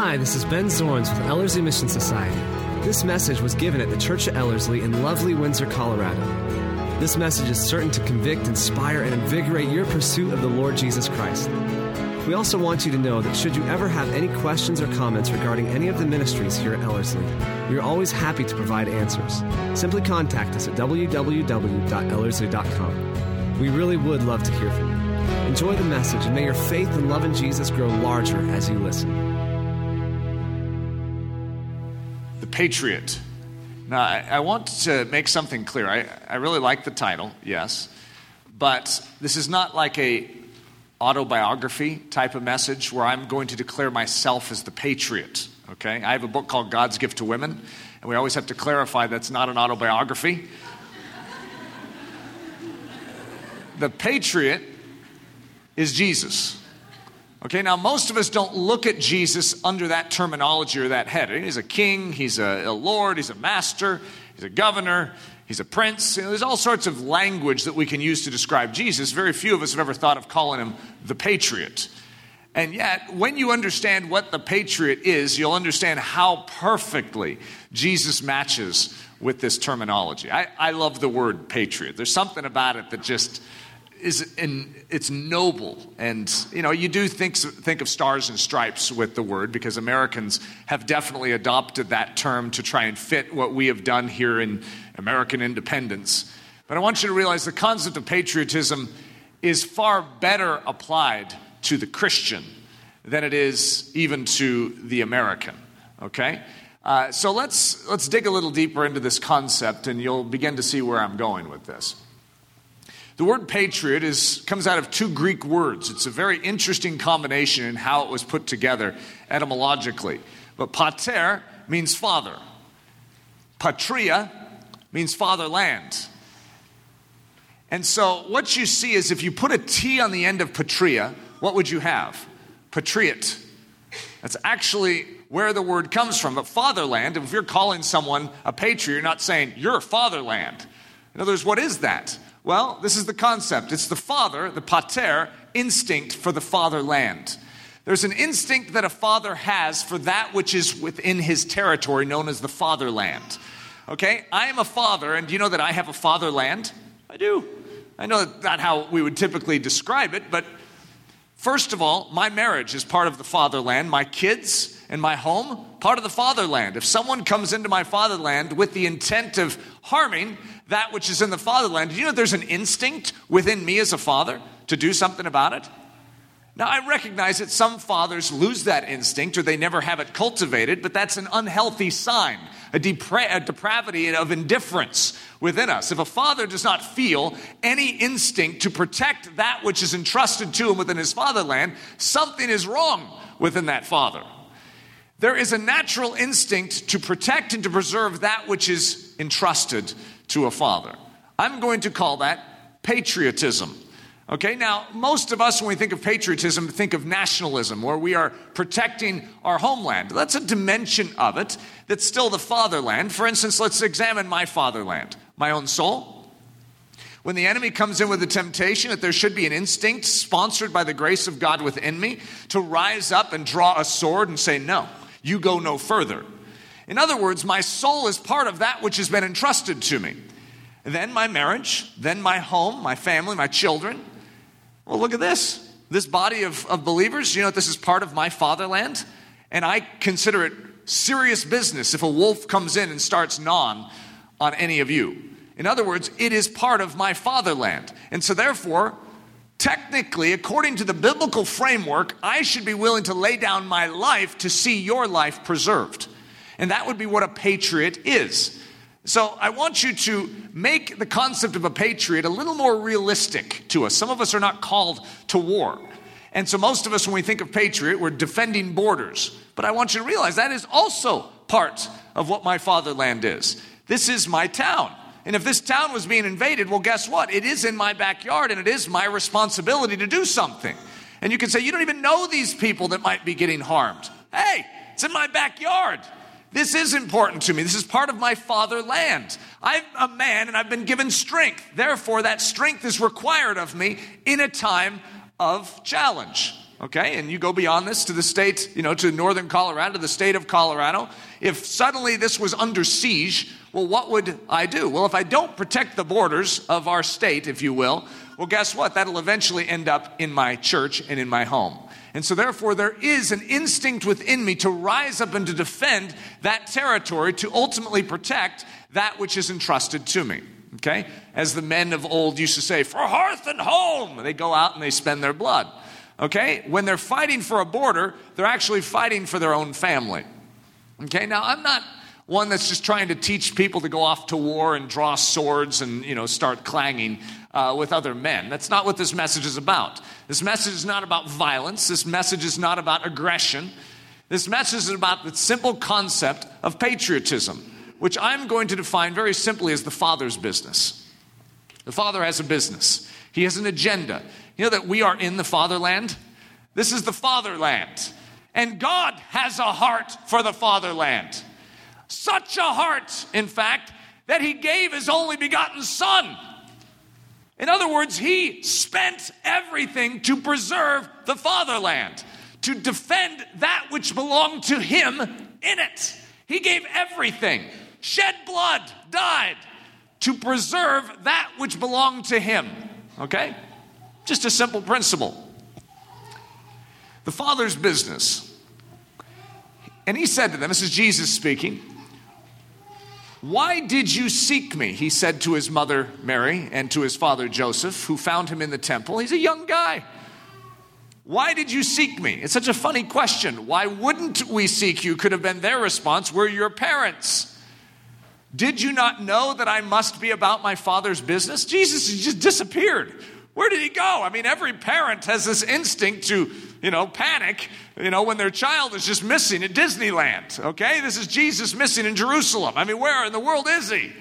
Hi, this is Ben Zorns with Ellerslie Mission Society. This message was given at the Church of Ellerslie in lovely Windsor, Colorado. This message is certain to convict, inspire, and invigorate your pursuit of the Lord Jesus Christ. We also want you to know that should you ever have any questions or comments regarding any of the ministries here at Ellerslie, we are always happy to provide answers. Simply contact us at www.ellerslie.com. We really would love to hear from you. Enjoy the message, and may your faith and love in Jesus grow larger as you listen. Patriot. Now, I, I want to make something clear. I, I really like the title, yes, but this is not like a autobiography type of message where I'm going to declare myself as the patriot. Okay? I have a book called God's Gift to Women, and we always have to clarify that's not an autobiography. the patriot is Jesus. Okay, now most of us don't look at Jesus under that terminology or that head. He's a king, he's a, a lord, he's a master, he's a governor, he's a prince. You know, there's all sorts of language that we can use to describe Jesus. Very few of us have ever thought of calling him the patriot. And yet, when you understand what the patriot is, you'll understand how perfectly Jesus matches with this terminology. I, I love the word patriot. There's something about it that just is in, it's noble. And you know you do think think of stars and stripes with the word because Americans have definitely adopted that term to try and fit what we have done here in American independence. But I want you to realize the concept of patriotism is far better applied to the Christian than it is even to the American okay? Uh, so let's let's dig a little deeper into this concept and you'll begin to see where I'm going with this the word patriot is, comes out of two Greek words. It's a very interesting combination in how it was put together etymologically. But pater means father, patria means fatherland. And so what you see is if you put a T on the end of patria, what would you have? Patriot. That's actually where the word comes from. But fatherland, if you're calling someone a patriot, you're not saying you're fatherland. In other words, what is that? Well, this is the concept it's the father, the pater, instinct for the fatherland. There's an instinct that a father has for that which is within his territory, known as the fatherland. Okay? I am a father, and do you know that I have a fatherland? I do. I know that's not how we would typically describe it, but first of all, my marriage is part of the fatherland. My kids and my home, part of the fatherland. If someone comes into my fatherland with the intent of harming, that which is in the fatherland. You know there's an instinct within me as a father to do something about it? Now, I recognize that some fathers lose that instinct or they never have it cultivated, but that's an unhealthy sign, a, depra- a, depravity of indifference within us. If a father does not feel any instinct to protect that which is entrusted to him within his fatherland, something is wrong within that father. There is a natural instinct to protect and to preserve that which is entrusted to a father. I'm going to call that patriotism. Okay, now, most of us, when we think of patriotism, think of nationalism, where we are protecting our homeland. That's a dimension of it that's still the fatherland. For instance, let's examine my fatherland, my own soul. When the enemy comes in with the temptation that there should be an instinct sponsored by the grace of God within me to rise up and draw a sword and say, No, you go no further. In other words, my soul is part of that which has been entrusted to me. Then my marriage, then my home, my family, my children. Well, look at this. This body of, of believers, you know, this is part of my fatherland. And I consider it serious business if a wolf comes in and starts gnawing on any of you. In other words, it is part of my fatherland. And so, therefore, technically, according to the biblical framework, I should be willing to lay down my life to see your life preserved. And that would be what a patriot is. So I want you to make the concept of a patriot a little more realistic to us. Some of us are not called to war. And so most of us, when we think of patriot, we're defending borders. But I want you to realize that is also part of what my fatherland is. This is my town. And if this town was being invaded, well, guess what? It is in my backyard and it is my responsibility to do something. And you can say, you don't even know these people that might be getting harmed. Hey, it's in my backyard. This is important to me. This is part of my fatherland. I'm a man and I've been given strength. Therefore, that strength is required of me in a time of challenge. okay, and you go beyond this to the state, you know, to northern Colorado, the state of Colorado, if suddenly this was under siege, well, what would I do? Well, if I don't protect the borders of our state, if you will, well, guess what? That'll eventually end up in my church and in my home. And so, therefore, there is an instinct within me to rise up and to defend that territory, to ultimately protect that which is entrusted to me. Okay? As the men of old used to say, for hearth and home, they go out and they spend their blood. Okay? When they're fighting for a border, they're actually fighting for their own family. Okay? Now, I'm not one that's just trying to teach people to go off to war and draw swords and, you know, start clanging uh, with other men. That's not what this message is about. This message is not about violence. This message is not about aggression. This message is about the simple concept of patriotism, which I'm going to define very simply as the Father's business. The Father has a business, He has an agenda. You know that we are in the fatherland? This is the fatherland. And God has a heart for the fatherland. Such a heart, in fact, that He gave His only begotten Son in other words, he spent everything to preserve the fatherland, to defend that which belonged to him in it. He gave everything, shed blood, died to preserve that which belonged to him. Okay? Just a simple principle. The father's business. And he said to them, this is Jesus speaking, why did you seek me? He said to his mother Mary and to his father Joseph, who found him in the temple. He's a young guy. Why did you seek me? It's such a funny question. Why wouldn't we seek you? Could have been their response. We're your parents. Did you not know that I must be about my father's business? Jesus just disappeared. Where did he go? I mean, every parent has this instinct to you know, panic, you know, when their child is just missing at Disneyland. Okay? This is Jesus missing in Jerusalem. I mean, where in the world is he?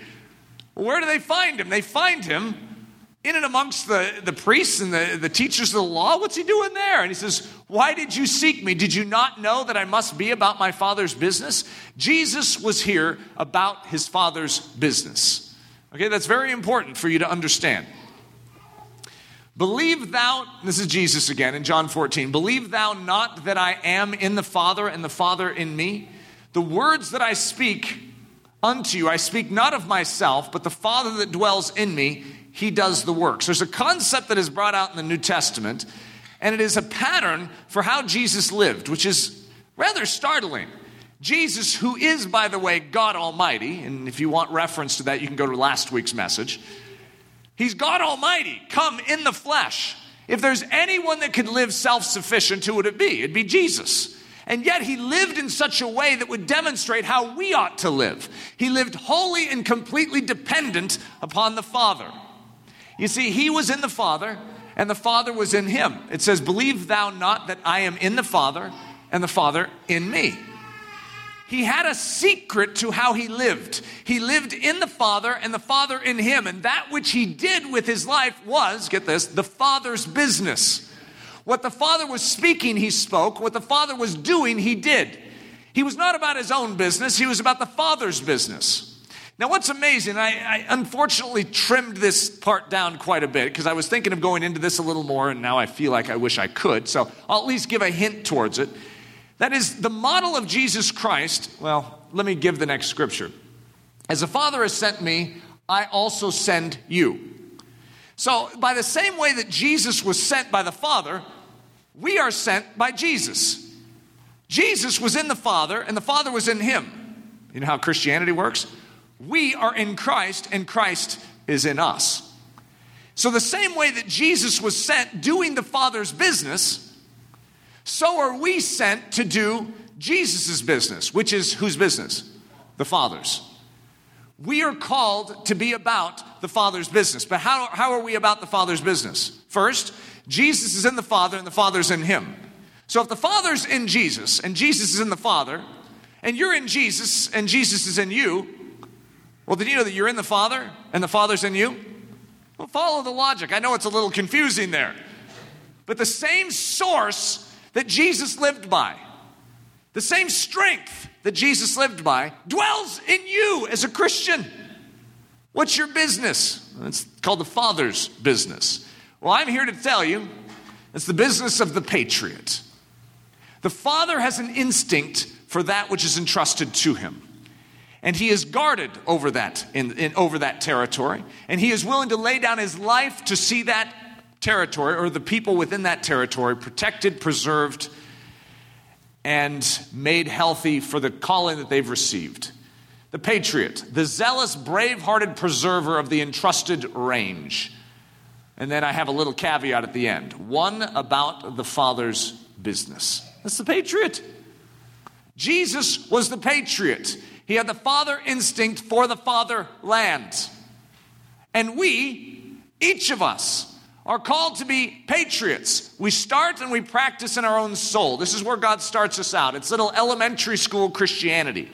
Where do they find him? They find him in and amongst the, the priests and the, the teachers of the law. What's he doing there? And he says, Why did you seek me? Did you not know that I must be about my father's business? Jesus was here about his father's business. Okay, that's very important for you to understand. Believe thou, this is Jesus again in John 14, believe thou not that I am in the Father and the Father in me? The words that I speak unto you, I speak not of myself, but the Father that dwells in me, he does the works. There's a concept that is brought out in the New Testament, and it is a pattern for how Jesus lived, which is rather startling. Jesus, who is, by the way, God Almighty, and if you want reference to that, you can go to last week's message. He's God Almighty, come in the flesh. If there's anyone that could live self sufficient, who would it be? It'd be Jesus. And yet he lived in such a way that would demonstrate how we ought to live. He lived wholly and completely dependent upon the Father. You see, he was in the Father, and the Father was in him. It says, Believe thou not that I am in the Father, and the Father in me. He had a secret to how he lived. He lived in the Father and the Father in him. And that which he did with his life was, get this, the Father's business. What the Father was speaking, he spoke. What the Father was doing, he did. He was not about his own business, he was about the Father's business. Now, what's amazing, I, I unfortunately trimmed this part down quite a bit because I was thinking of going into this a little more, and now I feel like I wish I could. So I'll at least give a hint towards it. That is the model of Jesus Christ. Well, let me give the next scripture. As the Father has sent me, I also send you. So, by the same way that Jesus was sent by the Father, we are sent by Jesus. Jesus was in the Father, and the Father was in him. You know how Christianity works? We are in Christ, and Christ is in us. So, the same way that Jesus was sent doing the Father's business, so are we sent to do Jesus' business, which is whose business? The Father's. We are called to be about the Father's business. But how, how are we about the Father's business? First, Jesus is in the Father and the Father's in Him. So if the Father's in Jesus and Jesus is in the Father, and you're in Jesus and Jesus is in you, well, did you know that you're in the Father and the Father's in you? Well, follow the logic. I know it's a little confusing there. But the same source that Jesus lived by, the same strength that Jesus lived by, dwells in you as a Christian. What's your business? It's called the Father's business. Well, I'm here to tell you It's the business of the patriot. The father has an instinct for that which is entrusted to him. And he is guarded over that, in, in, over that territory. And he is willing to lay down his life to see that territory or the people within that territory protected, preserved, and made healthy for the calling that they've received. The patriot, the zealous, brave hearted preserver of the entrusted range. And then I have a little caveat at the end one about the Father's business. That's the patriot. Jesus was the patriot. He had the father instinct for the fatherland. And we, each of us, are called to be patriots. We start and we practice in our own soul. This is where God starts us out. It's little elementary school Christianity.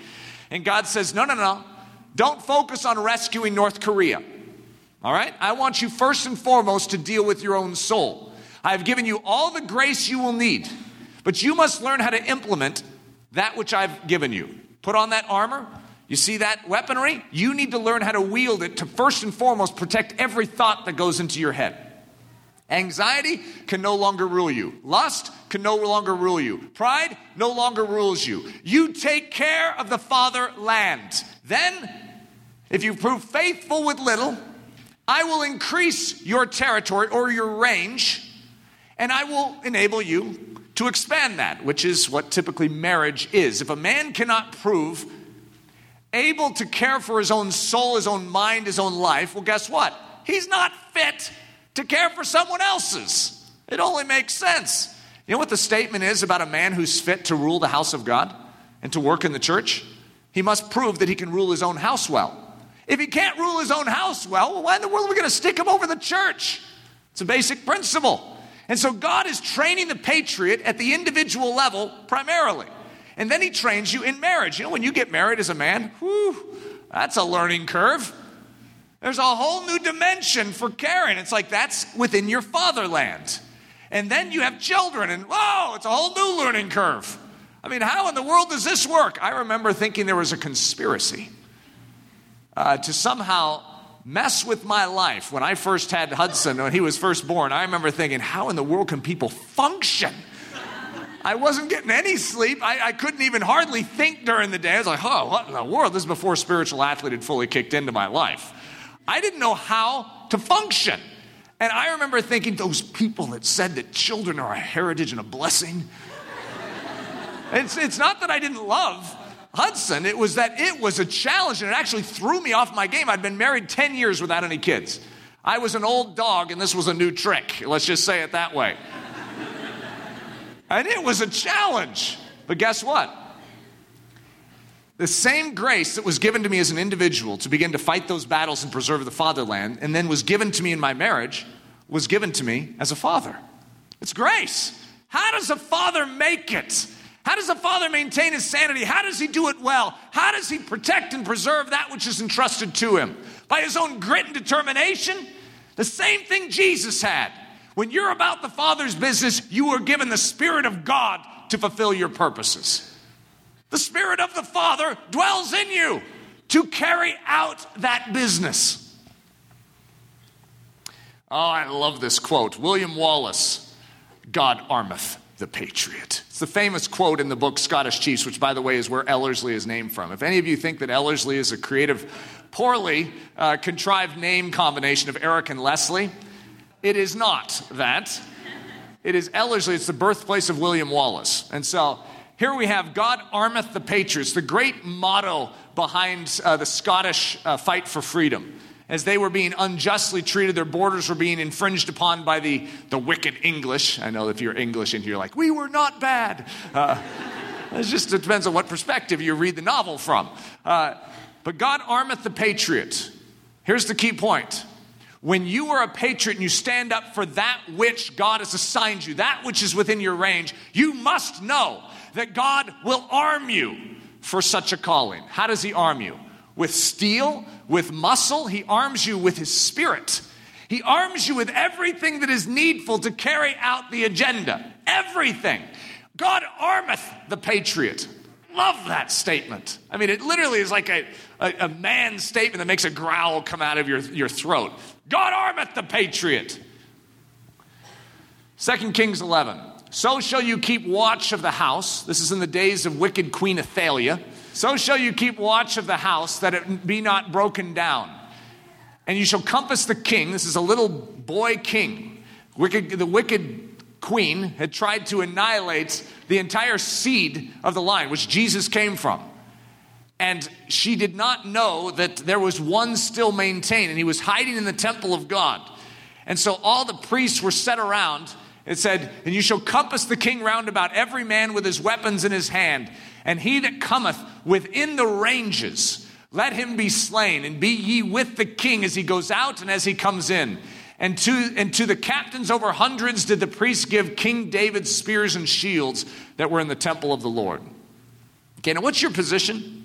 And God says, no, no, no. Don't focus on rescuing North Korea. All right? I want you first and foremost to deal with your own soul. I have given you all the grace you will need, but you must learn how to implement that which I've given you. Put on that armor. You see that weaponry? You need to learn how to wield it to first and foremost protect every thought that goes into your head. Anxiety can no longer rule you. Lust can no longer rule you. Pride no longer rules you. You take care of the fatherland. Then, if you prove faithful with little, I will increase your territory or your range, and I will enable you to expand that, which is what typically marriage is. If a man cannot prove able to care for his own soul, his own mind, his own life, well, guess what? He's not fit to care for someone else's. It only makes sense. You know what the statement is about a man who's fit to rule the house of God and to work in the church? He must prove that he can rule his own house well. If he can't rule his own house well, why in the world are we going to stick him over the church? It's a basic principle. And so God is training the patriot at the individual level primarily. And then he trains you in marriage. You know, when you get married as a man, whew, that's a learning curve. There's a whole new dimension for caring. It's like that's within your fatherland. And then you have children, and whoa, it's a whole new learning curve. I mean, how in the world does this work? I remember thinking there was a conspiracy uh, to somehow mess with my life when I first had Hudson, when he was first born. I remember thinking, how in the world can people function? I wasn't getting any sleep. I, I, couldn't even hardly think during the day. I was like, oh, what in the world? This is before spiritual athlete had fully kicked into my life. I didn't know how to function. And I remember thinking, those people that said that children are a heritage and a blessing. it's, it's not that I didn't love Hudson, it was that it was a challenge and it actually threw me off my game. I'd been married 10 years without any kids. I was an old dog and this was a new trick. Let's just say it that way. and it was a challenge. But guess what? The same grace that was given to me as an individual to begin to fight those battles and preserve the fatherland, and then was given to me in my marriage, was given to me as a father. It's grace. How does a father make it? How does a father maintain his sanity? How does he do it well? How does he protect and preserve that which is entrusted to him? By his own grit and determination? The same thing Jesus had. When you're about the Father's business, you are given the Spirit of God to fulfill your purposes. The Spirit of the Father dwells in you to carry out that business. Oh, I love this quote. William Wallace God armeth the patriot. It's the famous quote in the book Scottish Chiefs, which, by the way, is where Ellerslie is named from. If any of you think that Ellerslie is a creative, poorly uh, contrived name combination of Eric and Leslie, it is not that. It is Ellerslie, it's the birthplace of William Wallace. And so here we have God armeth the patriots, the great motto behind uh, the Scottish uh, fight for freedom. As they were being unjustly treated, their borders were being infringed upon by the, the wicked English. I know if you're English and you're like, we were not bad. Uh, it just depends on what perspective you read the novel from. Uh, but God armeth the patriot. Here's the key point when you are a patriot and you stand up for that which God has assigned you, that which is within your range, you must know that God will arm you for such a calling. How does He arm you? With steel, with muscle, He arms you with His Spirit. He arms you with everything that is needful to carry out the agenda. Everything. God armeth the patriot. Love that statement. I mean, it literally is like a, a, a man statement that makes a growl come out of your, your throat. God armeth the patriot. 2 Kings 11. So shall you keep watch of the house. This is in the days of wicked Queen Athaliah. So shall you keep watch of the house that it be not broken down. And you shall compass the king. This is a little boy king. Wicked, the wicked queen had tried to annihilate the entire seed of the line, which Jesus came from. And she did not know that there was one still maintained, and he was hiding in the temple of God. And so all the priests were set around. It said, And you shall compass the king round about, every man with his weapons in his hand. And he that cometh within the ranges, let him be slain, and be ye with the king as he goes out and as he comes in. And to, and to the captains over hundreds did the priests give King David spears and shields that were in the temple of the Lord. Okay, now what's your position?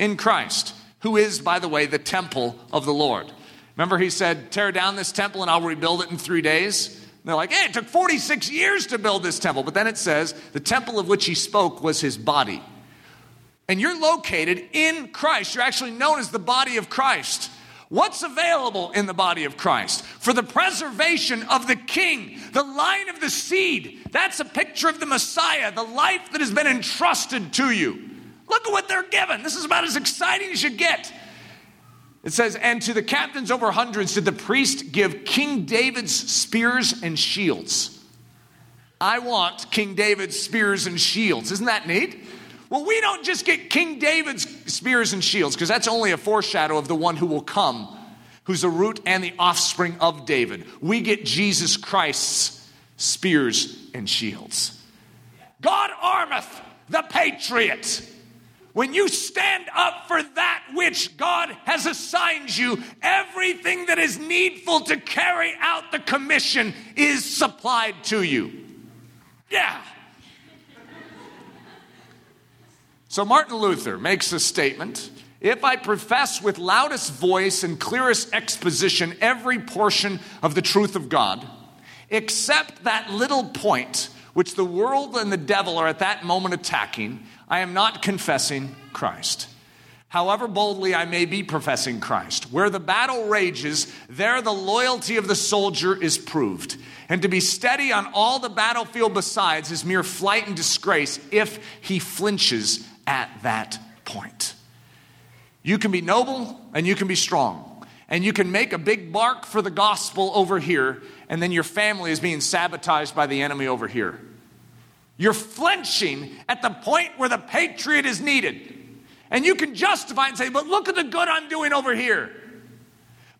in Christ, who is, by the way, the temple of the Lord. Remember, he said, Tear down this temple and I'll rebuild it in three days? And they're like, Hey, it took 46 years to build this temple. But then it says, The temple of which he spoke was his body. And you're located in Christ. You're actually known as the body of Christ. What's available in the body of Christ? For the preservation of the king, the line of the seed. That's a picture of the Messiah, the life that has been entrusted to you. Look at what they're given. This is about as exciting as you get. It says, And to the captains over hundreds did the priest give King David's spears and shields. I want King David's spears and shields. Isn't that neat? Well, we don't just get King David's spears and shields, because that's only a foreshadow of the one who will come, who's the root and the offspring of David. We get Jesus Christ's spears and shields. God armeth the patriot. When you stand up for that which God has assigned you, everything that is needful to carry out the commission is supplied to you. Yeah. So Martin Luther makes a statement If I profess with loudest voice and clearest exposition every portion of the truth of God, except that little point which the world and the devil are at that moment attacking, I am not confessing Christ. However boldly I may be professing Christ, where the battle rages, there the loyalty of the soldier is proved. And to be steady on all the battlefield besides is mere flight and disgrace if he flinches at that point. You can be noble and you can be strong. And you can make a big bark for the gospel over here, and then your family is being sabotaged by the enemy over here. You're flinching at the point where the patriot is needed. And you can justify and say, but look at the good I'm doing over here.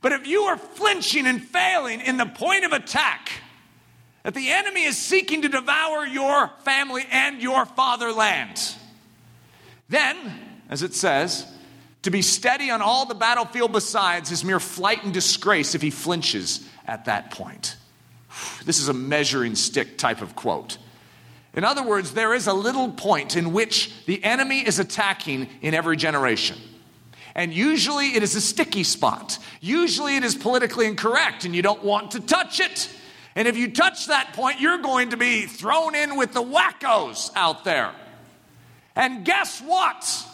But if you are flinching and failing in the point of attack, that the enemy is seeking to devour your family and your fatherland, then, as it says, to be steady on all the battlefield besides is mere flight and disgrace if he flinches at that point. This is a measuring stick type of quote. In other words, there is a little point in which the enemy is attacking in every generation. And usually it is a sticky spot. Usually it is politically incorrect and you don't want to touch it. And if you touch that point, you're going to be thrown in with the wackos out there. And guess what?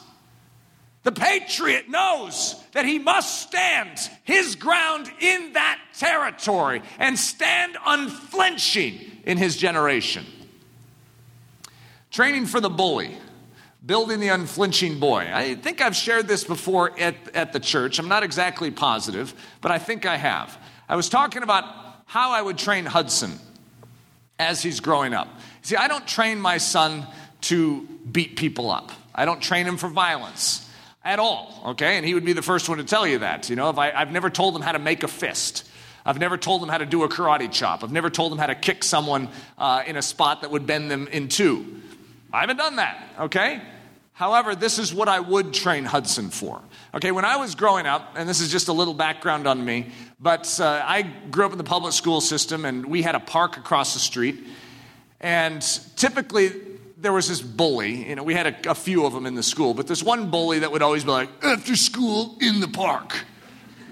The patriot knows that he must stand his ground in that territory and stand unflinching in his generation. Training for the bully, building the unflinching boy. I think I've shared this before at, at the church. I'm not exactly positive, but I think I have. I was talking about how I would train Hudson as he's growing up. See, I don't train my son to beat people up, I don't train him for violence at all, okay? And he would be the first one to tell you that. You know, if I, I've never told him how to make a fist. I've never told them how to do a karate chop. I've never told them how to kick someone uh, in a spot that would bend them in two. I haven't done that, okay? However, this is what I would train Hudson for. Okay, when I was growing up, and this is just a little background on me, but uh, I grew up in the public school system and we had a park across the street. And typically, there was this bully. You know, we had a, a few of them in the school, but there's one bully that would always be like, after school in the park.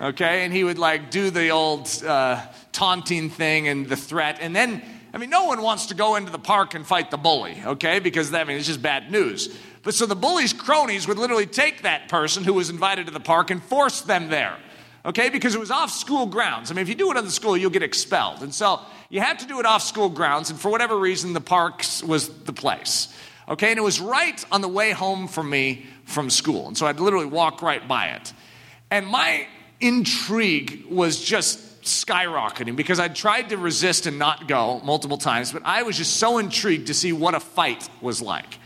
Okay, and he would like do the old uh, taunting thing and the threat. And then I mean, no one wants to go into the park and fight the bully, okay? Because I mean, it's just bad news. But so the bully's cronies would literally take that person who was invited to the park and force them there. okay, because it was off school grounds. I mean, if you do it on the school, you'll get expelled. And so you had to do it off school grounds, and for whatever reason, the parks was the place. Okay, and it was right on the way home for me from school. And so I'd literally walk right by it. And my intrigue was just skyrocketing because I'd tried to resist and not go multiple times, but I was just so intrigued to see what a fight was like.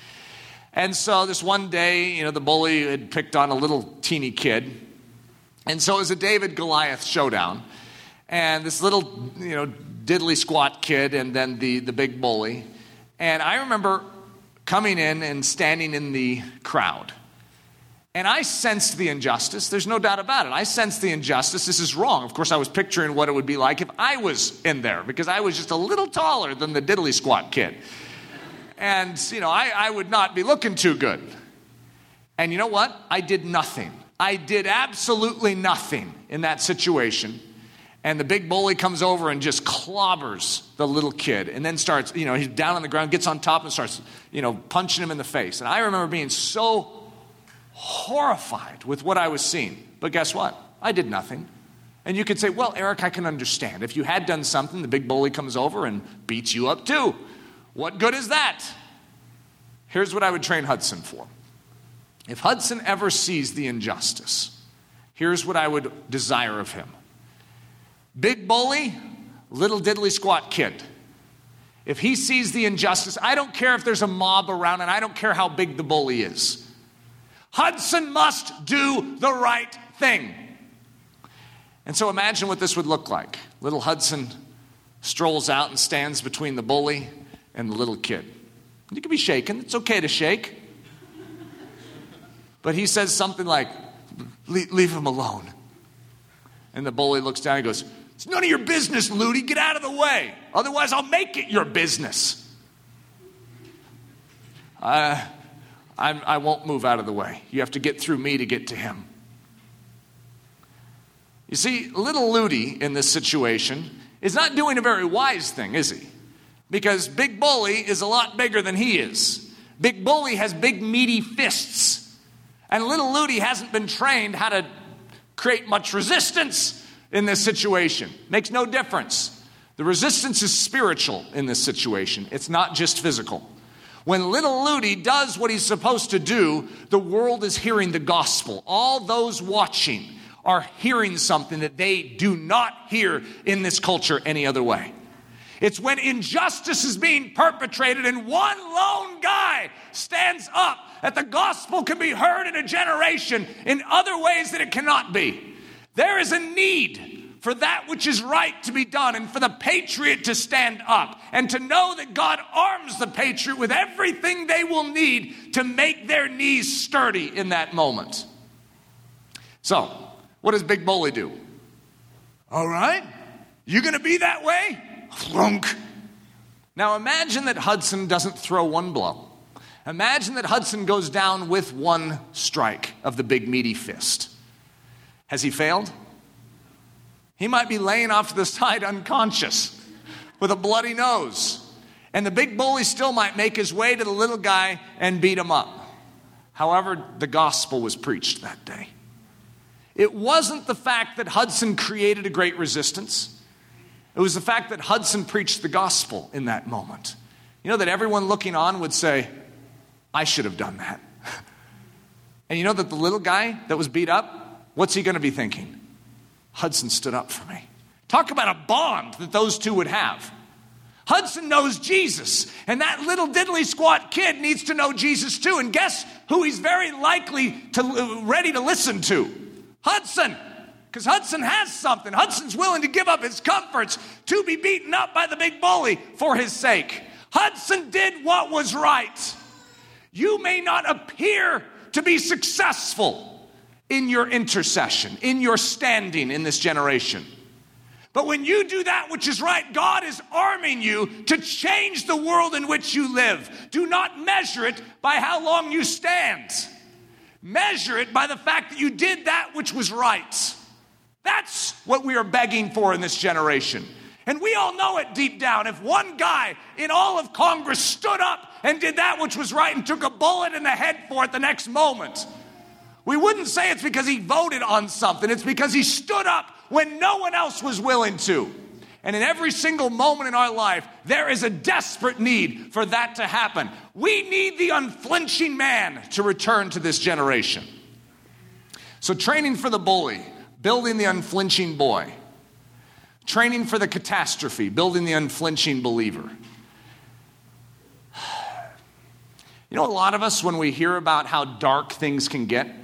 And so this one day, you know, the bully had picked on a little teeny kid. And so it was a David Goliath showdown. And this little, you know, diddly squat kid and then the, the big bully. And I remember coming in and standing in the crowd. And I sensed the injustice. There's no doubt about it. I sensed the injustice. This is wrong. Of course, I was picturing what it would be like if I was in there because I was just a little taller than the diddly squat kid. And, you know, I, I would not be looking too good. And you know what? I did nothing. I did absolutely nothing in that situation. And the big bully comes over and just clobbers the little kid and then starts, you know, he's down on the ground, gets on top and starts, you know, punching him in the face. And I remember being so horrified with what I was seeing. But guess what? I did nothing. And you could say, well, Eric, I can understand. If you had done something, the big bully comes over and beats you up too. What good is that? Here's what I would train Hudson for. If Hudson ever sees the injustice, here's what I would desire of him Big bully, little diddly squat kid. If he sees the injustice, I don't care if there's a mob around and I don't care how big the bully is. Hudson must do the right thing. And so imagine what this would look like. Little Hudson strolls out and stands between the bully and the little kid. You can be shaken, it's okay to shake. But he says something like, Leave him alone. And the bully looks down and goes, It's none of your business, Ludy. Get out of the way. Otherwise, I'll make it your business. Uh, I'm, I will not move out of the way. You have to get through me to get to him. You see, little Ludy in this situation is not doing a very wise thing, is he? Because Big Bully is a lot bigger than he is. Big Bully has big, meaty fists. And little Ludy hasn't been trained how to create much resistance in this situation. Makes no difference. The resistance is spiritual in this situation, it's not just physical. When little Ludy does what he's supposed to do, the world is hearing the gospel. All those watching are hearing something that they do not hear in this culture any other way. It's when injustice is being perpetrated and one lone guy stands up that the gospel can be heard in a generation in other ways that it cannot be. There is a need for that which is right to be done and for the patriot to stand up and to know that God arms the patriot with everything they will need to make their knees sturdy in that moment. So, what does Big Bully do? All right, you gonna be that way? Flunk. Now imagine that Hudson doesn't throw one blow. Imagine that Hudson goes down with one strike of the big meaty fist. Has he failed? He might be laying off to the side unconscious with a bloody nose. And the big bully still might make his way to the little guy and beat him up. However, the gospel was preached that day. It wasn't the fact that Hudson created a great resistance, it was the fact that Hudson preached the gospel in that moment. You know, that everyone looking on would say, I should have done that. And you know that the little guy that was beat up, what's he going to be thinking? Hudson stood up for me. Talk about a bond that those two would have. Hudson knows Jesus, and that little diddly squat kid needs to know Jesus too. And guess who he's very likely to uh, ready to listen to? Hudson. Because Hudson has something. Hudson's willing to give up his comforts to be beaten up by the big bully for his sake. Hudson did what was right. You may not appear to be successful in your intercession, in your standing in this generation. But when you do that which is right, God is arming you to change the world in which you live. Do not measure it by how long you stand, measure it by the fact that you did that which was right. That's what we are begging for in this generation. And we all know it deep down. If one guy in all of Congress stood up and did that which was right and took a bullet in the head for it the next moment, we wouldn't say it's because he voted on something. It's because he stood up when no one else was willing to. And in every single moment in our life, there is a desperate need for that to happen. We need the unflinching man to return to this generation. So, training for the bully, building the unflinching boy, training for the catastrophe, building the unflinching believer. You know, a lot of us, when we hear about how dark things can get,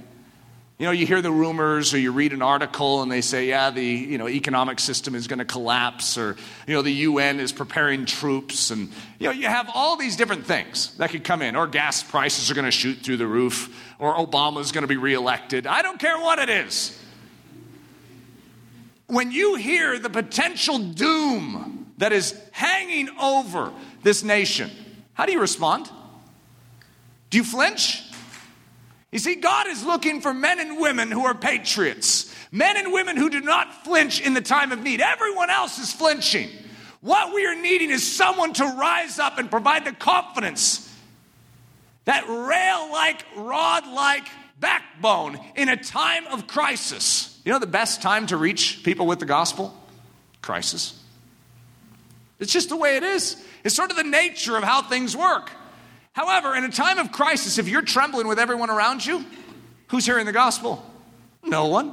you know, you hear the rumors or you read an article and they say, yeah, the you know, economic system is going to collapse or, you know, the UN is preparing troops. And, you know, you have all these different things that could come in. Or gas prices are going to shoot through the roof. Or Obama is going to be reelected. I don't care what it is. When you hear the potential doom that is hanging over this nation, how do you respond? Do you flinch? You see, God is looking for men and women who are patriots, men and women who do not flinch in the time of need. Everyone else is flinching. What we are needing is someone to rise up and provide the confidence, that rail like, rod like backbone in a time of crisis. You know the best time to reach people with the gospel? Crisis. It's just the way it is. It's sort of the nature of how things work. However, in a time of crisis, if you're trembling with everyone around you, who's hearing the gospel? No one,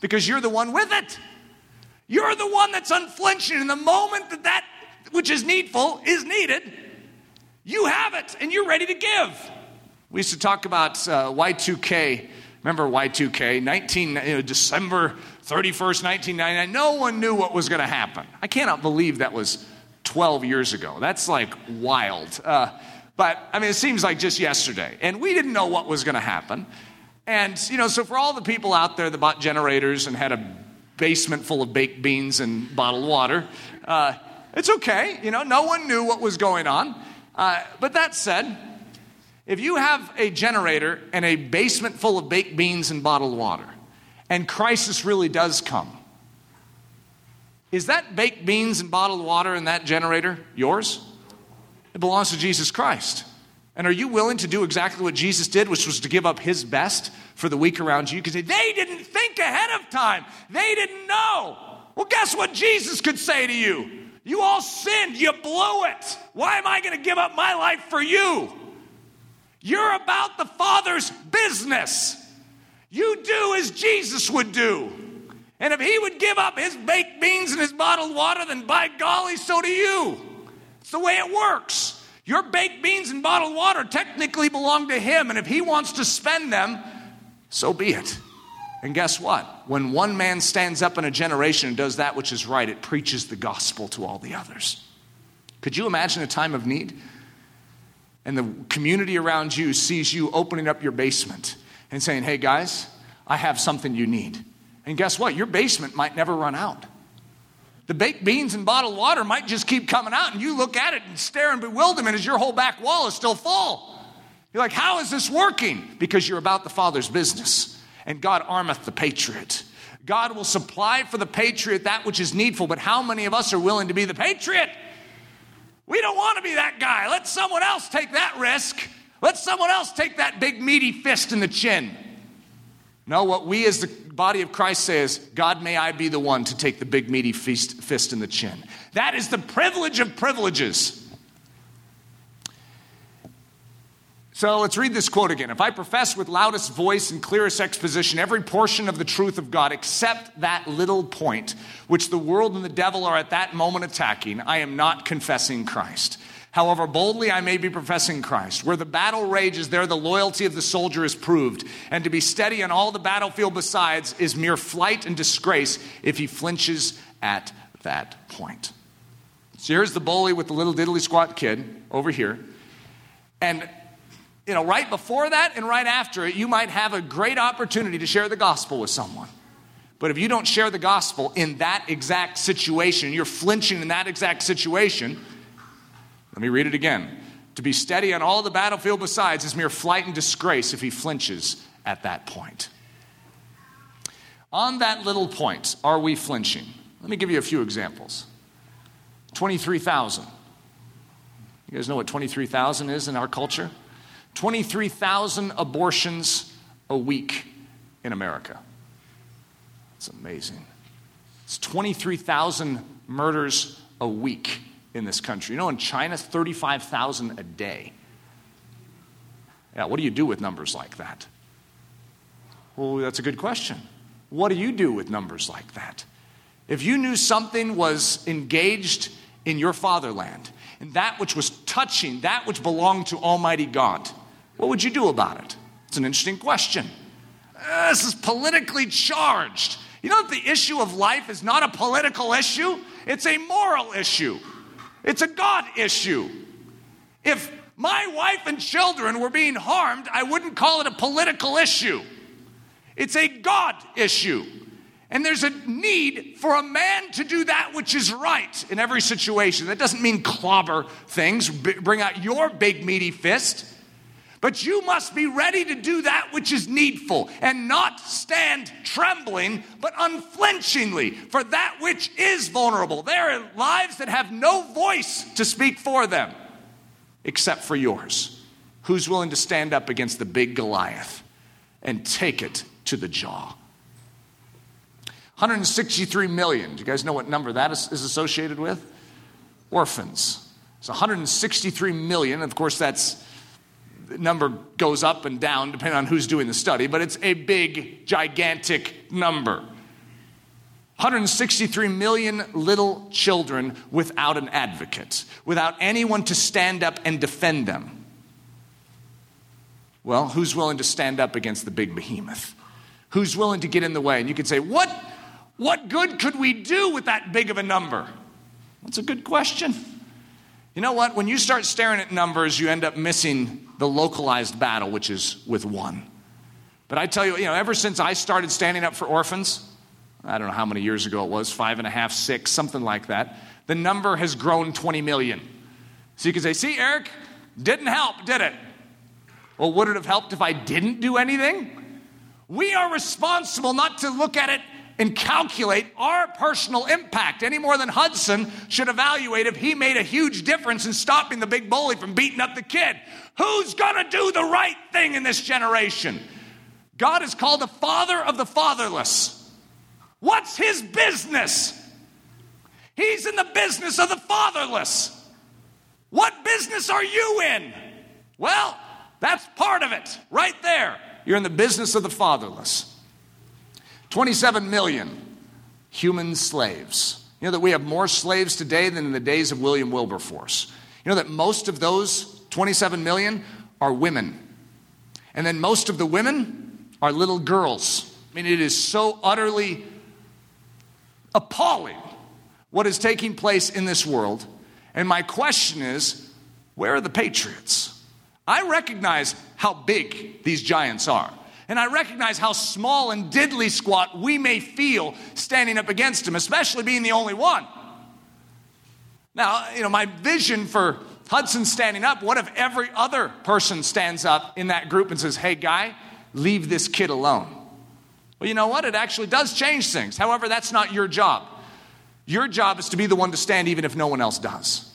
because you're the one with it. You're the one that's unflinching. In the moment that that which is needful is needed, you have it and you're ready to give. We used to talk about uh, Y2K. Remember Y2K? 19, you know, December 31st, 1999. No one knew what was going to happen. I cannot believe that was 12 years ago. That's like wild. Uh, but I mean, it seems like just yesterday. And we didn't know what was going to happen. And, you know, so for all the people out there that bought generators and had a basement full of baked beans and bottled water, uh, it's okay. You know, no one knew what was going on. Uh, but that said, if you have a generator and a basement full of baked beans and bottled water, and crisis really does come, is that baked beans and bottled water in that generator yours? It belongs to Jesus Christ. And are you willing to do exactly what Jesus did, which was to give up his best for the weak around you? Because they didn't think ahead of time, they didn't know. Well, guess what Jesus could say to you? You all sinned, you blew it. Why am I going to give up my life for you? You're about the Father's business. You do as Jesus would do. And if he would give up his baked beans and his bottled water, then by golly, so do you. It's the way it works. Your baked beans and bottled water technically belong to Him, and if He wants to spend them, so be it. And guess what? When one man stands up in a generation and does that which is right, it preaches the gospel to all the others. Could you imagine a time of need? And the community around you sees you opening up your basement and saying, Hey guys, I have something you need. And guess what? Your basement might never run out. The baked beans and bottled water might just keep coming out, and you look at it and stare in bewilderment as your whole back wall is still full. You're like, How is this working? Because you're about the Father's business, and God armeth the patriot. God will supply for the patriot that which is needful, but how many of us are willing to be the patriot? We don't want to be that guy. Let someone else take that risk. Let someone else take that big meaty fist in the chin. No, what we as the body of Christ says, God, may I be the one to take the big meaty fist, fist in the chin. That is the privilege of privileges. So let's read this quote again. If I profess with loudest voice and clearest exposition every portion of the truth of God except that little point which the world and the devil are at that moment attacking, I am not confessing Christ. However boldly I may be professing Christ, where the battle rages, there the loyalty of the soldier is proved. And to be steady on all the battlefield besides is mere flight and disgrace if he flinches at that point. So here's the bully with the little diddly squat kid over here. And you know, right before that and right after it, you might have a great opportunity to share the gospel with someone. But if you don't share the gospel in that exact situation, you're flinching in that exact situation, let me read it again. To be steady on all the battlefield besides is mere flight and disgrace if he flinches at that point. On that little point, are we flinching? Let me give you a few examples. 23,000. You guys know what 23,000 is in our culture? 23,000 abortions a week in America. It's amazing. It's 23,000 murders a week in this country. You know, in China, 35,000 a day. Yeah, what do you do with numbers like that? Well, that's a good question. What do you do with numbers like that? If you knew something was engaged in your fatherland, and that which was touching, that which belonged to Almighty God, what would you do about it? It's an interesting question. Uh, this is politically charged. You know that the issue of life is not a political issue, it's a moral issue, it's a God issue. If my wife and children were being harmed, I wouldn't call it a political issue. It's a God issue. And there's a need for a man to do that which is right in every situation. That doesn't mean clobber things, bring out your big meaty fist. But you must be ready to do that which is needful and not stand trembling, but unflinchingly for that which is vulnerable. There are lives that have no voice to speak for them except for yours. Who's willing to stand up against the big Goliath and take it to the jaw? 163 million. Do you guys know what number that is, is associated with? Orphans. It's 163 million. Of course, that's number goes up and down depending on who's doing the study, but it's a big, gigantic number. 163 million little children without an advocate, without anyone to stand up and defend them. Well, who's willing to stand up against the big behemoth? Who's willing to get in the way? And you could say, what, what good could we do with that big of a number? That's a good question. You know what? When you start staring at numbers, you end up missing the localized battle, which is with one. But I tell you, you know, ever since I started standing up for orphans, I don't know how many years ago it was, five and a half, six, something like that, the number has grown 20 million. So you can say, see, Eric, didn't help, did it? Well, would it have helped if I didn't do anything? We are responsible not to look at it and calculate our personal impact any more than Hudson should evaluate if he made a huge difference in stopping the big bully from beating up the kid. Who's gonna do the right thing in this generation? God is called the father of the fatherless. What's his business? He's in the business of the fatherless. What business are you in? Well, that's part of it, right there. You're in the business of the fatherless. 27 million human slaves. You know that we have more slaves today than in the days of William Wilberforce. You know that most of those 27 million are women. And then most of the women are little girls. I mean, it is so utterly appalling what is taking place in this world. And my question is where are the patriots? I recognize how big these giants are. And I recognize how small and diddly squat we may feel standing up against him, especially being the only one. Now, you know, my vision for Hudson standing up, what if every other person stands up in that group and says, hey, guy, leave this kid alone? Well, you know what? It actually does change things. However, that's not your job. Your job is to be the one to stand even if no one else does.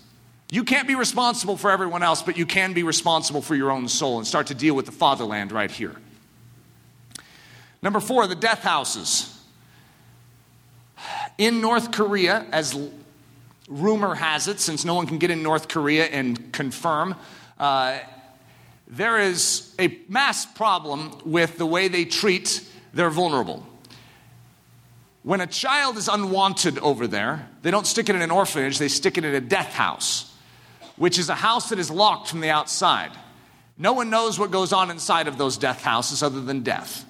You can't be responsible for everyone else, but you can be responsible for your own soul and start to deal with the fatherland right here. Number four, the death houses. In North Korea, as rumor has it, since no one can get in North Korea and confirm, uh, there is a mass problem with the way they treat their vulnerable. When a child is unwanted over there, they don't stick it in an orphanage, they stick it in a death house, which is a house that is locked from the outside. No one knows what goes on inside of those death houses other than death.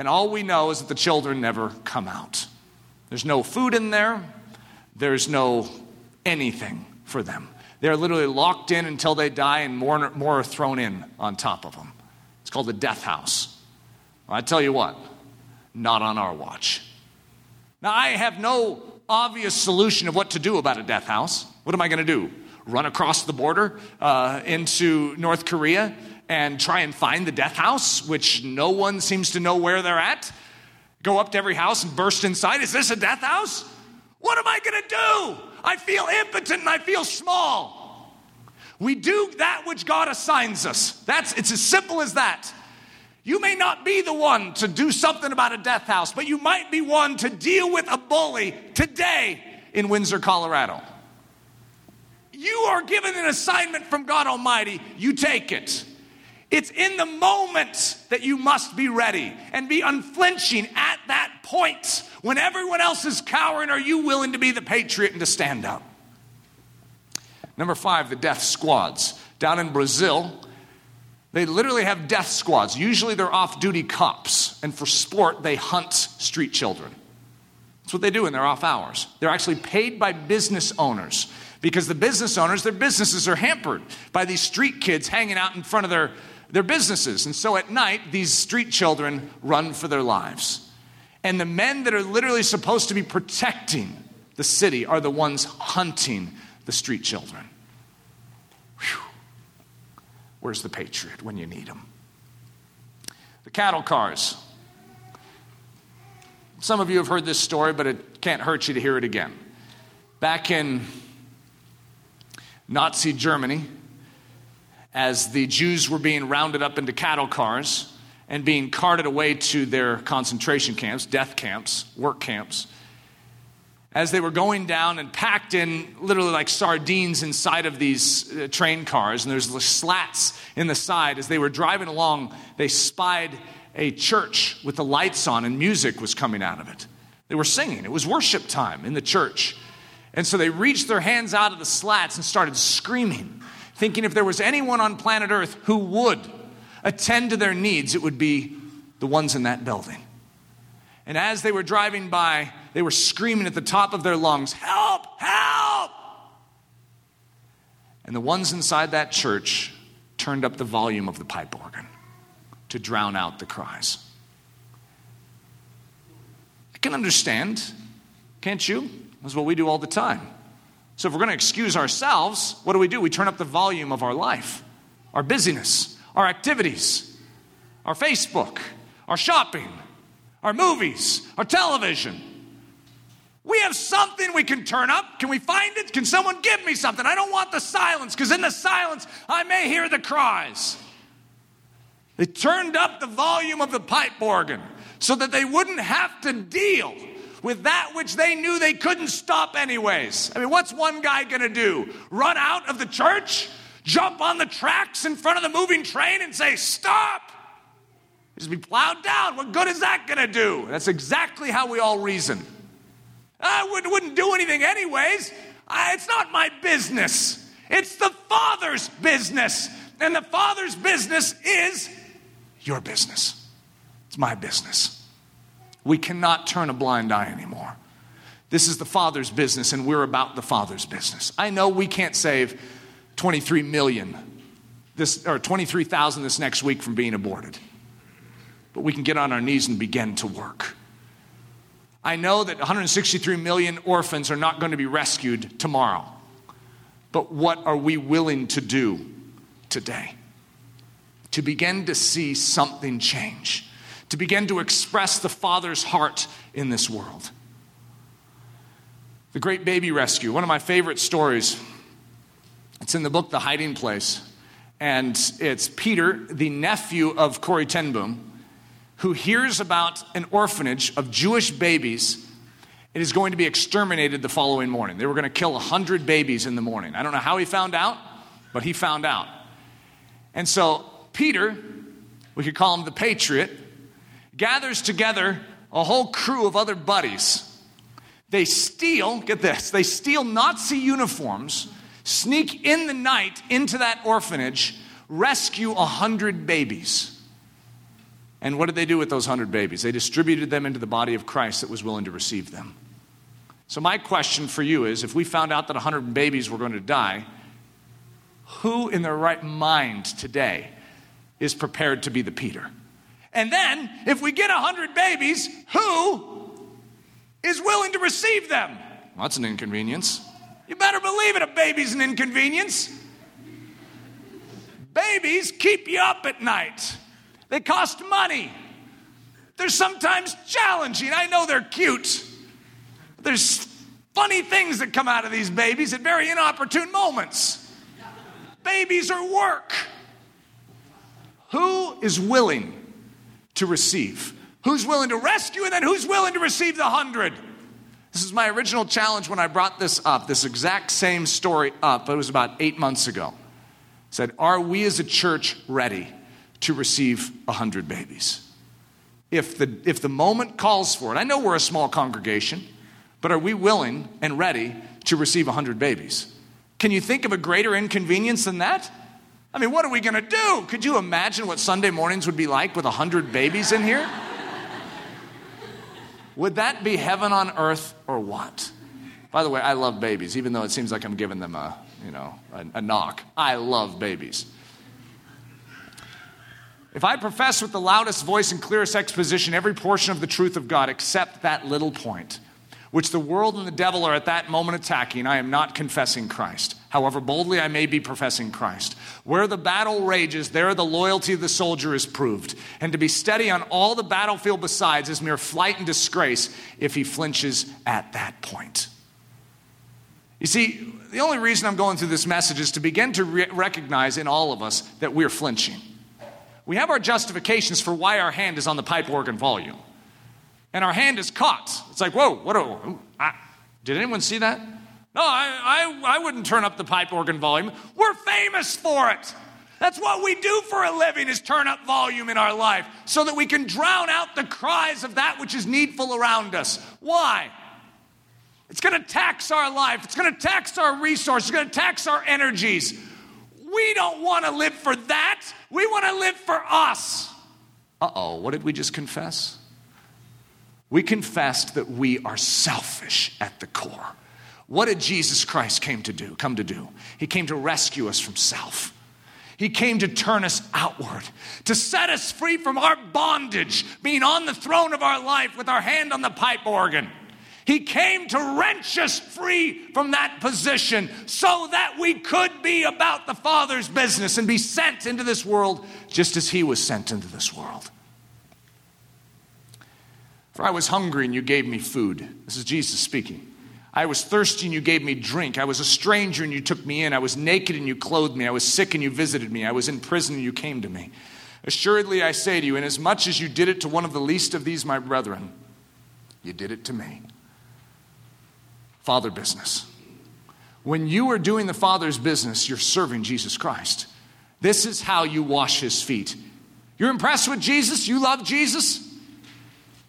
And all we know is that the children never come out. There's no food in there, there's no anything for them. They're literally locked in until they die, and more, more are thrown in on top of them. It's called the death house. Well, I tell you what, not on our watch. Now, I have no obvious solution of what to do about a death house. What am I going to do? Run across the border uh, into North Korea and try and find the death house, which no one seems to know where they're at. Go up to every house and burst inside. Is this a death house? What am I going to do? I feel impotent and I feel small. We do that which God assigns us. That's it's as simple as that. You may not be the one to do something about a death house, but you might be one to deal with a bully today in Windsor, Colorado. You are given an assignment from God Almighty, you take it. It's in the moment that you must be ready and be unflinching at that point. When everyone else is cowering, are you willing to be the patriot and to stand up? Number five, the death squads. Down in Brazil, they literally have death squads. Usually they're off duty cops, and for sport, they hunt street children. That's what they do in their off hours. They're actually paid by business owners because the business owners, their businesses are hampered by these street kids hanging out in front of their their businesses. And so at night, these street children run for their lives. And the men that are literally supposed to be protecting the city are the ones hunting the street children. Whew. Where's the patriot when you need him? The cattle cars. Some of you have heard this story, but it can't hurt you to hear it again. Back in Nazi Germany, as the Jews were being rounded up into cattle cars and being carted away to their concentration camps, death camps, work camps. As they were going down and packed in literally like sardines inside of these uh, train cars, and there's slats in the side, as they were driving along, they spied a church with the lights on and music was coming out of it. They were singing, it was worship time in the church. And so they reached their hands out of the slats and started screaming thinking if there was anyone on planet Earth who would attend to their needs, it would be the ones in that building. And as they were driving by, they were screaming at the top of their lungs, Help! Help! And the ones inside that church turned up the volume of the pipe organ to drown out the cries. I can understand, can't you? That's what we do all the time. So if we're going to excuse ourselves, what do we do? We turn up the volume of our life, our busyness, our activities, our Facebook, our shopping, our movies, our television. We have something we can turn up. Can we find it? Can someone give me something? I don't want the silence because in the silence I may hear the cries. They turned up the volume of the pipe organ so that they wouldn't have to deal with that which they knew they couldn't stop anyways. I mean, what's one guy gonna do? Run out of the church? Jump on the tracks in front of the moving train and say, Stop! Just be plowed down. What good is that gonna do? That's exactly how we all reason. I wouldn't, do anything anyways. It's not my business. It's the Father's business. And the Father's business is your business. It's my business. We cannot turn a blind eye anymore. This is the Father's business, and we're about the Father's business. I know we can't save 23 million this, or 23,000 this next week from being aborted, but we can get on our knees and begin to work. I know that 163 million orphans are not going to be rescued tomorrow, but what are we willing to do today to begin to see something change? To begin to express the Father's heart in this world. The Great Baby Rescue, one of my favorite stories. It's in the book The Hiding Place. And it's Peter, the nephew of Corrie ten Boom, who hears about an orphanage of Jewish babies. It is going to be exterminated the following morning. They were going to kill 100 babies in the morning. I don't know how he found out, but he found out. And so, Peter, we could call him the patriot, gathers together a whole crew of other buddies. They steal, get this, they steal Nazi uniforms, sneak in the night into that orphanage, rescue a hundred babies. And what did they do with those hundred babies? They distributed them into the body of Christ that was willing to receive them. So, my question for you is if we found out that 100 babies were going to die, who in their right mind today is prepared to be the Peter? And then, if we get 100 babies, who is willing to receive them? Well, that's an inconvenience. You better believe it, a baby's an inconvenience. Babies keep you up at night, they cost money. They're sometimes challenging. I know they're cute. There's funny things that come out of these babies at very inopportune moments. Babies are work. Who is willing to receive? Who's willing to rescue and then who's willing to receive the hundred? This is my original challenge when I brought this up, this exact same story up, but it was about eight months ago. I said, Are we as a church ready to receive a hundred babies? If the, if the moment calls for it, I know we're a small congregation, but are we willing and ready to receive a hundred babies? Can you think of a greater inconvenience than that? I mean, what are we going to do? Could you imagine what Sunday mornings would be like with a hundred babies in here? Would that be heaven on earth or what? By the way, I love babies, even though it seems like I'm giving them a, you know, a, a knock. I love babies. If I profess with the loudest voice and clearest exposition every portion of the truth of God except that little point, which the world and the devil are at that moment attacking, I am not confessing Christ. However boldly I may be professing Christ. Where the battle rages, there the loyalty of the soldier is proved. And to be steady on all the battlefield besides is mere flight and disgrace if he flinches at that point. You see, the only reason I'm going through this message is to begin to re- recognize in all of us that we're flinching. We have our justifications for why our hand is on the pipe organ volume. And our hand is caught. It's like, whoa, what? A, I, did anyone see that? No, I, I, I wouldn't turn up the pipe organ volume. We're famous for it. That's what we do for a living is turn up volume in our life so that we can drown out the cries of that which is needful around us. Why? It's going to tax our life. It's going to tax our resources. It's going to tax our energies. We don't want to live for that. We want to live for us. Uh oh, what did we just confess? We confessed that we are selfish at the core. What did Jesus Christ came to do? Come to do? He came to rescue us from self. He came to turn us outward, to set us free from our bondage, being on the throne of our life with our hand on the pipe organ. He came to wrench us free from that position so that we could be about the Father's business and be sent into this world just as He was sent into this world. For I was hungry and you gave me food. This is Jesus speaking. I was thirsty and you gave me drink. I was a stranger and you took me in. I was naked and you clothed me. I was sick and you visited me. I was in prison and you came to me. Assuredly, I say to you, inasmuch as you did it to one of the least of these, my brethren, you did it to me. Father business. When you are doing the Father's business, you're serving Jesus Christ. This is how you wash his feet. You're impressed with Jesus? You love Jesus?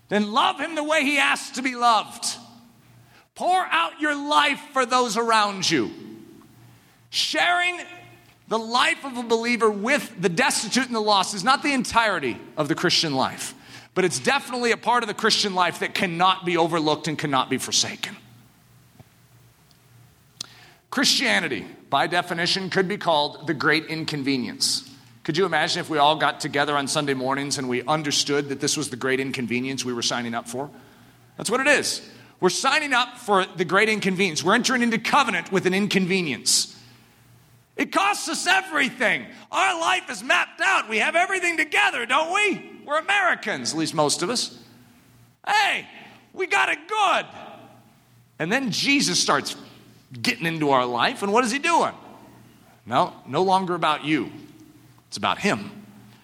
Then love him the way he asks to be loved. Pour out your life for those around you. Sharing the life of a believer with the destitute and the lost is not the entirety of the Christian life, but it's definitely a part of the Christian life that cannot be overlooked and cannot be forsaken. Christianity, by definition, could be called the great inconvenience. Could you imagine if we all got together on Sunday mornings and we understood that this was the great inconvenience we were signing up for? That's what it is. We're signing up for the great inconvenience. We're entering into covenant with an inconvenience. It costs us everything. Our life is mapped out. We have everything together, don't we? We're Americans, at least most of us. Hey, we got it good. And then Jesus starts getting into our life, and what is he doing? No, no longer about you. It's about him.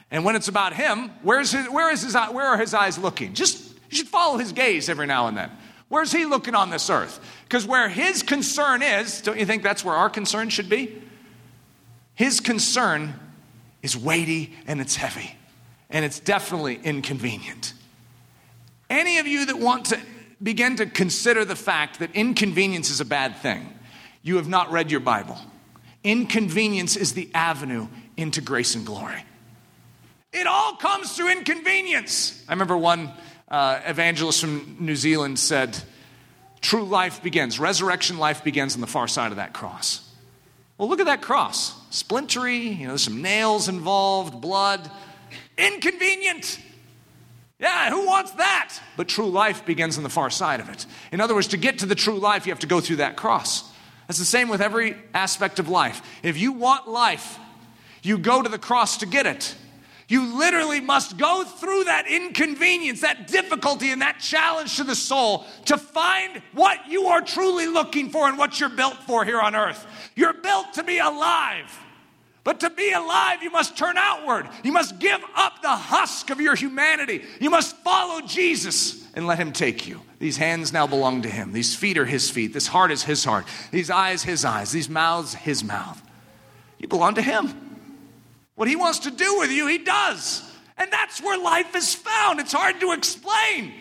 And when it's about him, where's his, where, is his, where are his eyes looking? Just, you should follow his gaze every now and then. Where's he looking on this earth? Because where his concern is, don't you think that's where our concern should be? His concern is weighty and it's heavy, and it's definitely inconvenient. Any of you that want to begin to consider the fact that inconvenience is a bad thing, you have not read your Bible. Inconvenience is the avenue into grace and glory. It all comes through inconvenience. I remember one uh, evangelist from New Zealand said, True life begins, resurrection life begins on the far side of that cross. Well, look at that cross. Splintery, you know, there's some nails involved, blood. Inconvenient. Yeah, who wants that? But true life begins on the far side of it. In other words, to get to the true life, you have to go through that cross. That's the same with every aspect of life. If you want life, you go to the cross to get it. You literally must go through that inconvenience, that difficulty, and that challenge to the soul to find what you are truly looking for and what you're built for here on earth. You're built to be alive. But to be alive, you must turn outward. You must give up the husk of your humanity. You must follow Jesus and let him take you. These hands now belong to him. These feet are his feet. This heart is his heart. These eyes, his eyes. These mouths, his mouth. You belong to him. What he wants to do with you, he does. And that's where life is found. It's hard to explain.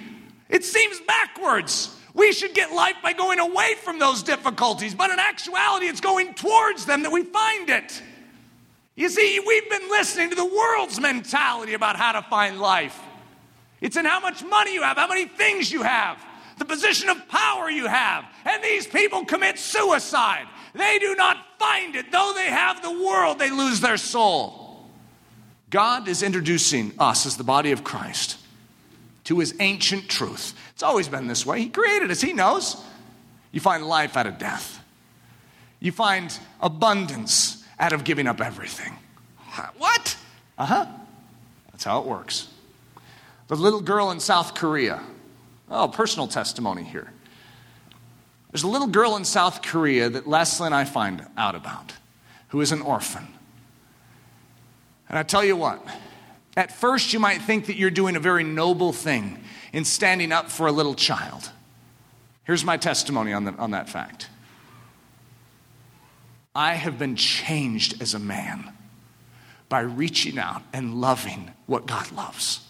It seems backwards. We should get life by going away from those difficulties, but in actuality, it's going towards them that we find it. You see, we've been listening to the world's mentality about how to find life. It's in how much money you have, how many things you have, the position of power you have. And these people commit suicide. They do not find it. Though they have the world, they lose their soul. God is introducing us as the body of Christ to his ancient truth. It's always been this way. He created us, he knows. You find life out of death, you find abundance out of giving up everything. What? Uh huh. That's how it works. The little girl in South Korea. Oh, personal testimony here. There's a little girl in South Korea that Leslie and I find out about who is an orphan. And I tell you what, at first you might think that you're doing a very noble thing in standing up for a little child. Here's my testimony on, the, on that fact. I have been changed as a man by reaching out and loving what God loves.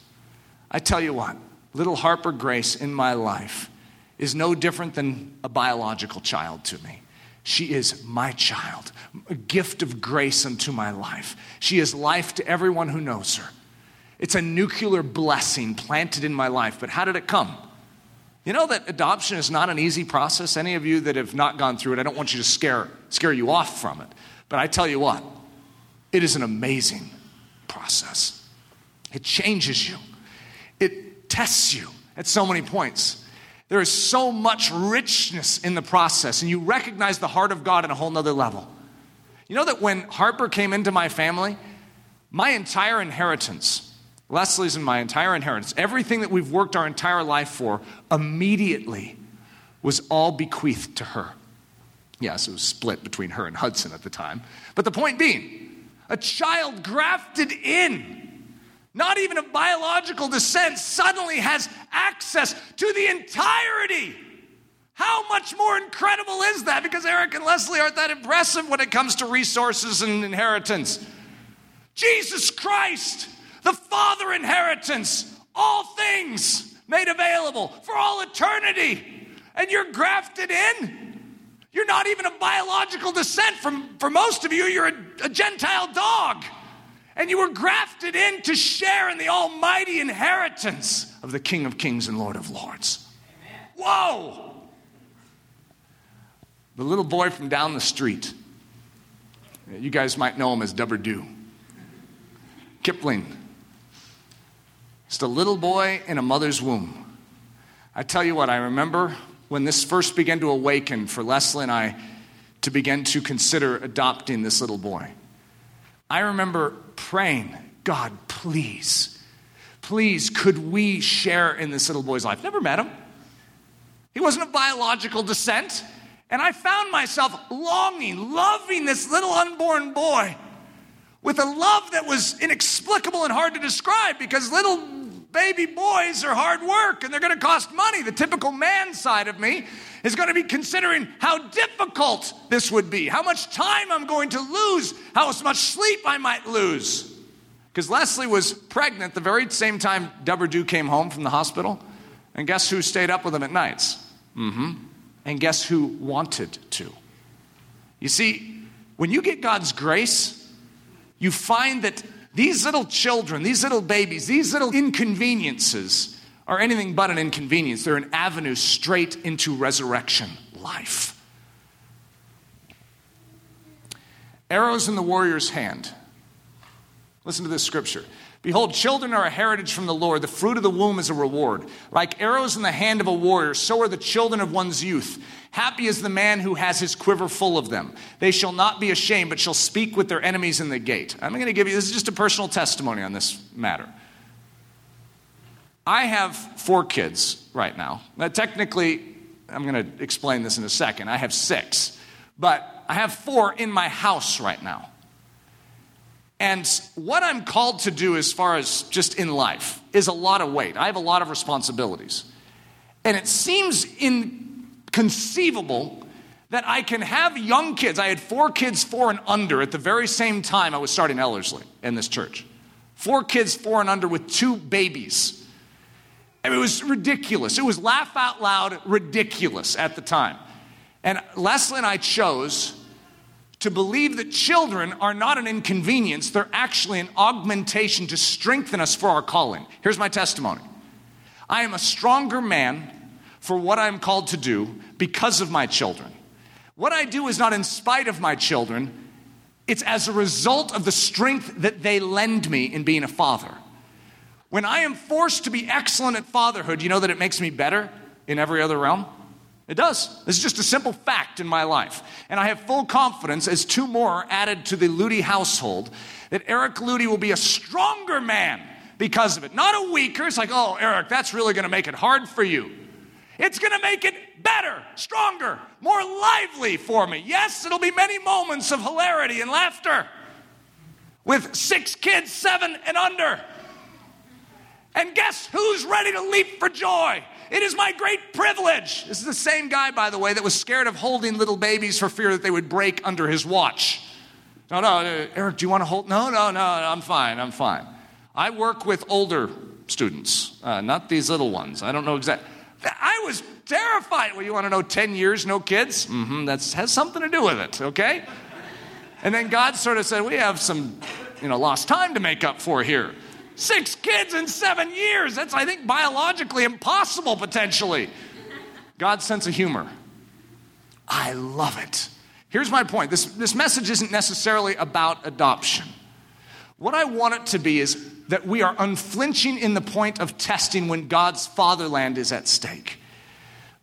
I tell you what, little Harper Grace in my life is no different than a biological child to me. She is my child, a gift of grace unto my life. She is life to everyone who knows her. It's a nuclear blessing planted in my life. But how did it come? You know that adoption is not an easy process. Any of you that have not gone through it, I don't want you to scare, scare you off from it. But I tell you what, it is an amazing process. It changes you, it tests you at so many points. There is so much richness in the process, and you recognize the heart of God in a whole nother level. You know that when Harper came into my family, my entire inheritance, Leslie's and my entire inheritance, everything that we've worked our entire life for, immediately was all bequeathed to her. Yes, it was split between her and Hudson at the time. But the point being, a child grafted in, not even of biological descent, suddenly has access to the entirety. How much more incredible is that? Because Eric and Leslie aren't that impressive when it comes to resources and inheritance. Jesus Christ the Father inheritance, all things made available for all eternity. And you're grafted in. You're not even of biological descent. From, for most of you, you're a, a Gentile dog. And you were grafted in to share in the almighty inheritance of the King of Kings and Lord of Lords. Amen. Whoa! The little boy from down the street, you guys might know him as Doo. Kipling just a little boy in a mother's womb. I tell you what, I remember when this first began to awaken for Leslie and I to begin to consider adopting this little boy. I remember praying, God, please, please, could we share in this little boy's life? Never met him. He wasn't of biological descent. And I found myself longing, loving this little unborn boy with a love that was inexplicable and hard to describe because little baby boys are hard work and they're going to cost money. The typical man side of me is going to be considering how difficult this would be, how much time I'm going to lose, how much sleep I might lose. Because Leslie was pregnant the very same time Deborah Dew came home from the hospital. And guess who stayed up with him at nights? Mm-hmm. And guess who wanted to? You see, when you get God's grace, you find that these little children, these little babies, these little inconveniences are anything but an inconvenience. They're an avenue straight into resurrection life. Arrows in the warrior's hand. Listen to this scripture. Behold, children are a heritage from the Lord. The fruit of the womb is a reward. Like arrows in the hand of a warrior, so are the children of one's youth. Happy is the man who has his quiver full of them. They shall not be ashamed, but shall speak with their enemies in the gate. I'm going to give you this is just a personal testimony on this matter. I have four kids right now. Now, technically, I'm going to explain this in a second. I have six, but I have four in my house right now. And what I'm called to do as far as just in life is a lot of weight. I have a lot of responsibilities. And it seems inconceivable that I can have young kids. I had four kids, four and under, at the very same time I was starting Ellerslie in this church. Four kids, four and under, with two babies. It was ridiculous. It was laugh out loud ridiculous at the time. And Leslie and I chose to believe that children are not an inconvenience, they're actually an augmentation to strengthen us for our calling. Here's my testimony I am a stronger man for what I'm called to do because of my children. What I do is not in spite of my children, it's as a result of the strength that they lend me in being a father. When I am forced to be excellent at fatherhood, you know that it makes me better in every other realm? It does. This is just a simple fact in my life. And I have full confidence, as two more added to the Ludy household, that Eric Ludy will be a stronger man because of it. Not a weaker. It's like, oh, Eric, that's really going to make it hard for you. It's going to make it better, stronger, more lively for me. Yes, it'll be many moments of hilarity and laughter with six kids, seven and under. And guess who's ready to leap for joy? It is my great privilege. This is the same guy, by the way, that was scared of holding little babies for fear that they would break under his watch. No, no, uh, Eric, do you want to hold? No, no, no, I'm fine, I'm fine. I work with older students, uh, not these little ones. I don't know exactly. I was terrified. Well, you want to know 10 years, no kids? Mm-hmm, that has something to do with it, okay? And then God sort of said, We have some, you know, lost time to make up for here. Six kids in seven years. That's, I think, biologically impossible potentially. God's sense of humor. I love it. Here's my point this, this message isn't necessarily about adoption. What I want it to be is that we are unflinching in the point of testing when God's fatherland is at stake.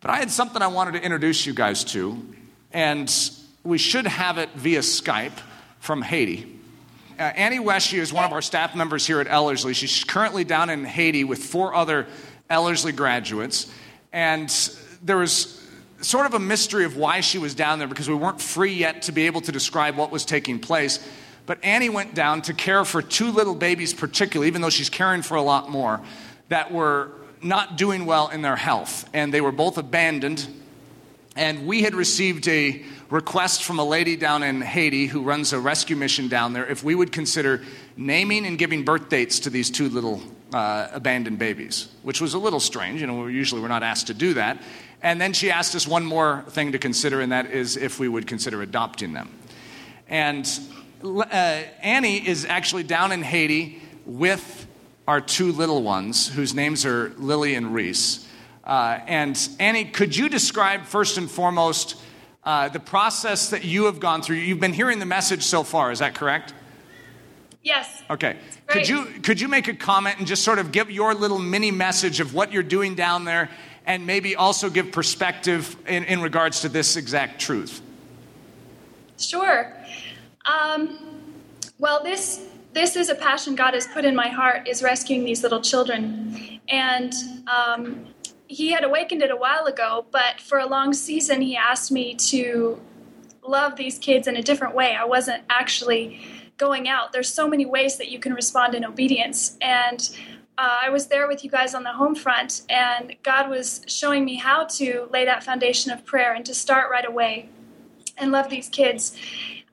But I had something I wanted to introduce you guys to, and we should have it via Skype from Haiti. Uh, Annie Weshy is one of our staff members here at Ellerslie. She's currently down in Haiti with four other Ellerslie graduates. And there was sort of a mystery of why she was down there because we weren't free yet to be able to describe what was taking place. But Annie went down to care for two little babies, particularly, even though she's caring for a lot more, that were not doing well in their health. And they were both abandoned. And we had received a request from a lady down in Haiti who runs a rescue mission down there if we would consider naming and giving birth dates to these two little uh, abandoned babies, which was a little strange. You know, we usually we're not asked to do that. And then she asked us one more thing to consider, and that is if we would consider adopting them. And uh, Annie is actually down in Haiti with our two little ones, whose names are Lily and Reese. Uh, and Annie, could you describe first and foremost uh, the process that you have gone through. You've been hearing the message so far, is that correct? Yes. Okay. Could you could you make a comment and just sort of give your little mini message of what you're doing down there, and maybe also give perspective in, in regards to this exact truth? Sure. Um, well, this this is a passion God has put in my heart is rescuing these little children, and um, he had awakened it a while ago, but for a long season, he asked me to love these kids in a different way. I wasn't actually going out. There's so many ways that you can respond in obedience. And uh, I was there with you guys on the home front, and God was showing me how to lay that foundation of prayer and to start right away and love these kids.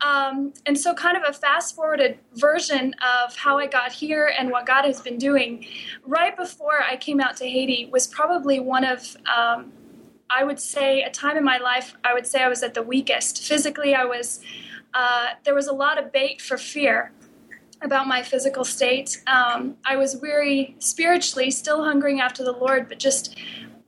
Um, and so, kind of a fast forwarded version of how I got here and what God has been doing. Right before I came out to Haiti was probably one of, um, I would say, a time in my life, I would say I was at the weakest. Physically, I was, uh, there was a lot of bait for fear about my physical state. Um, I was weary spiritually, still hungering after the Lord, but just,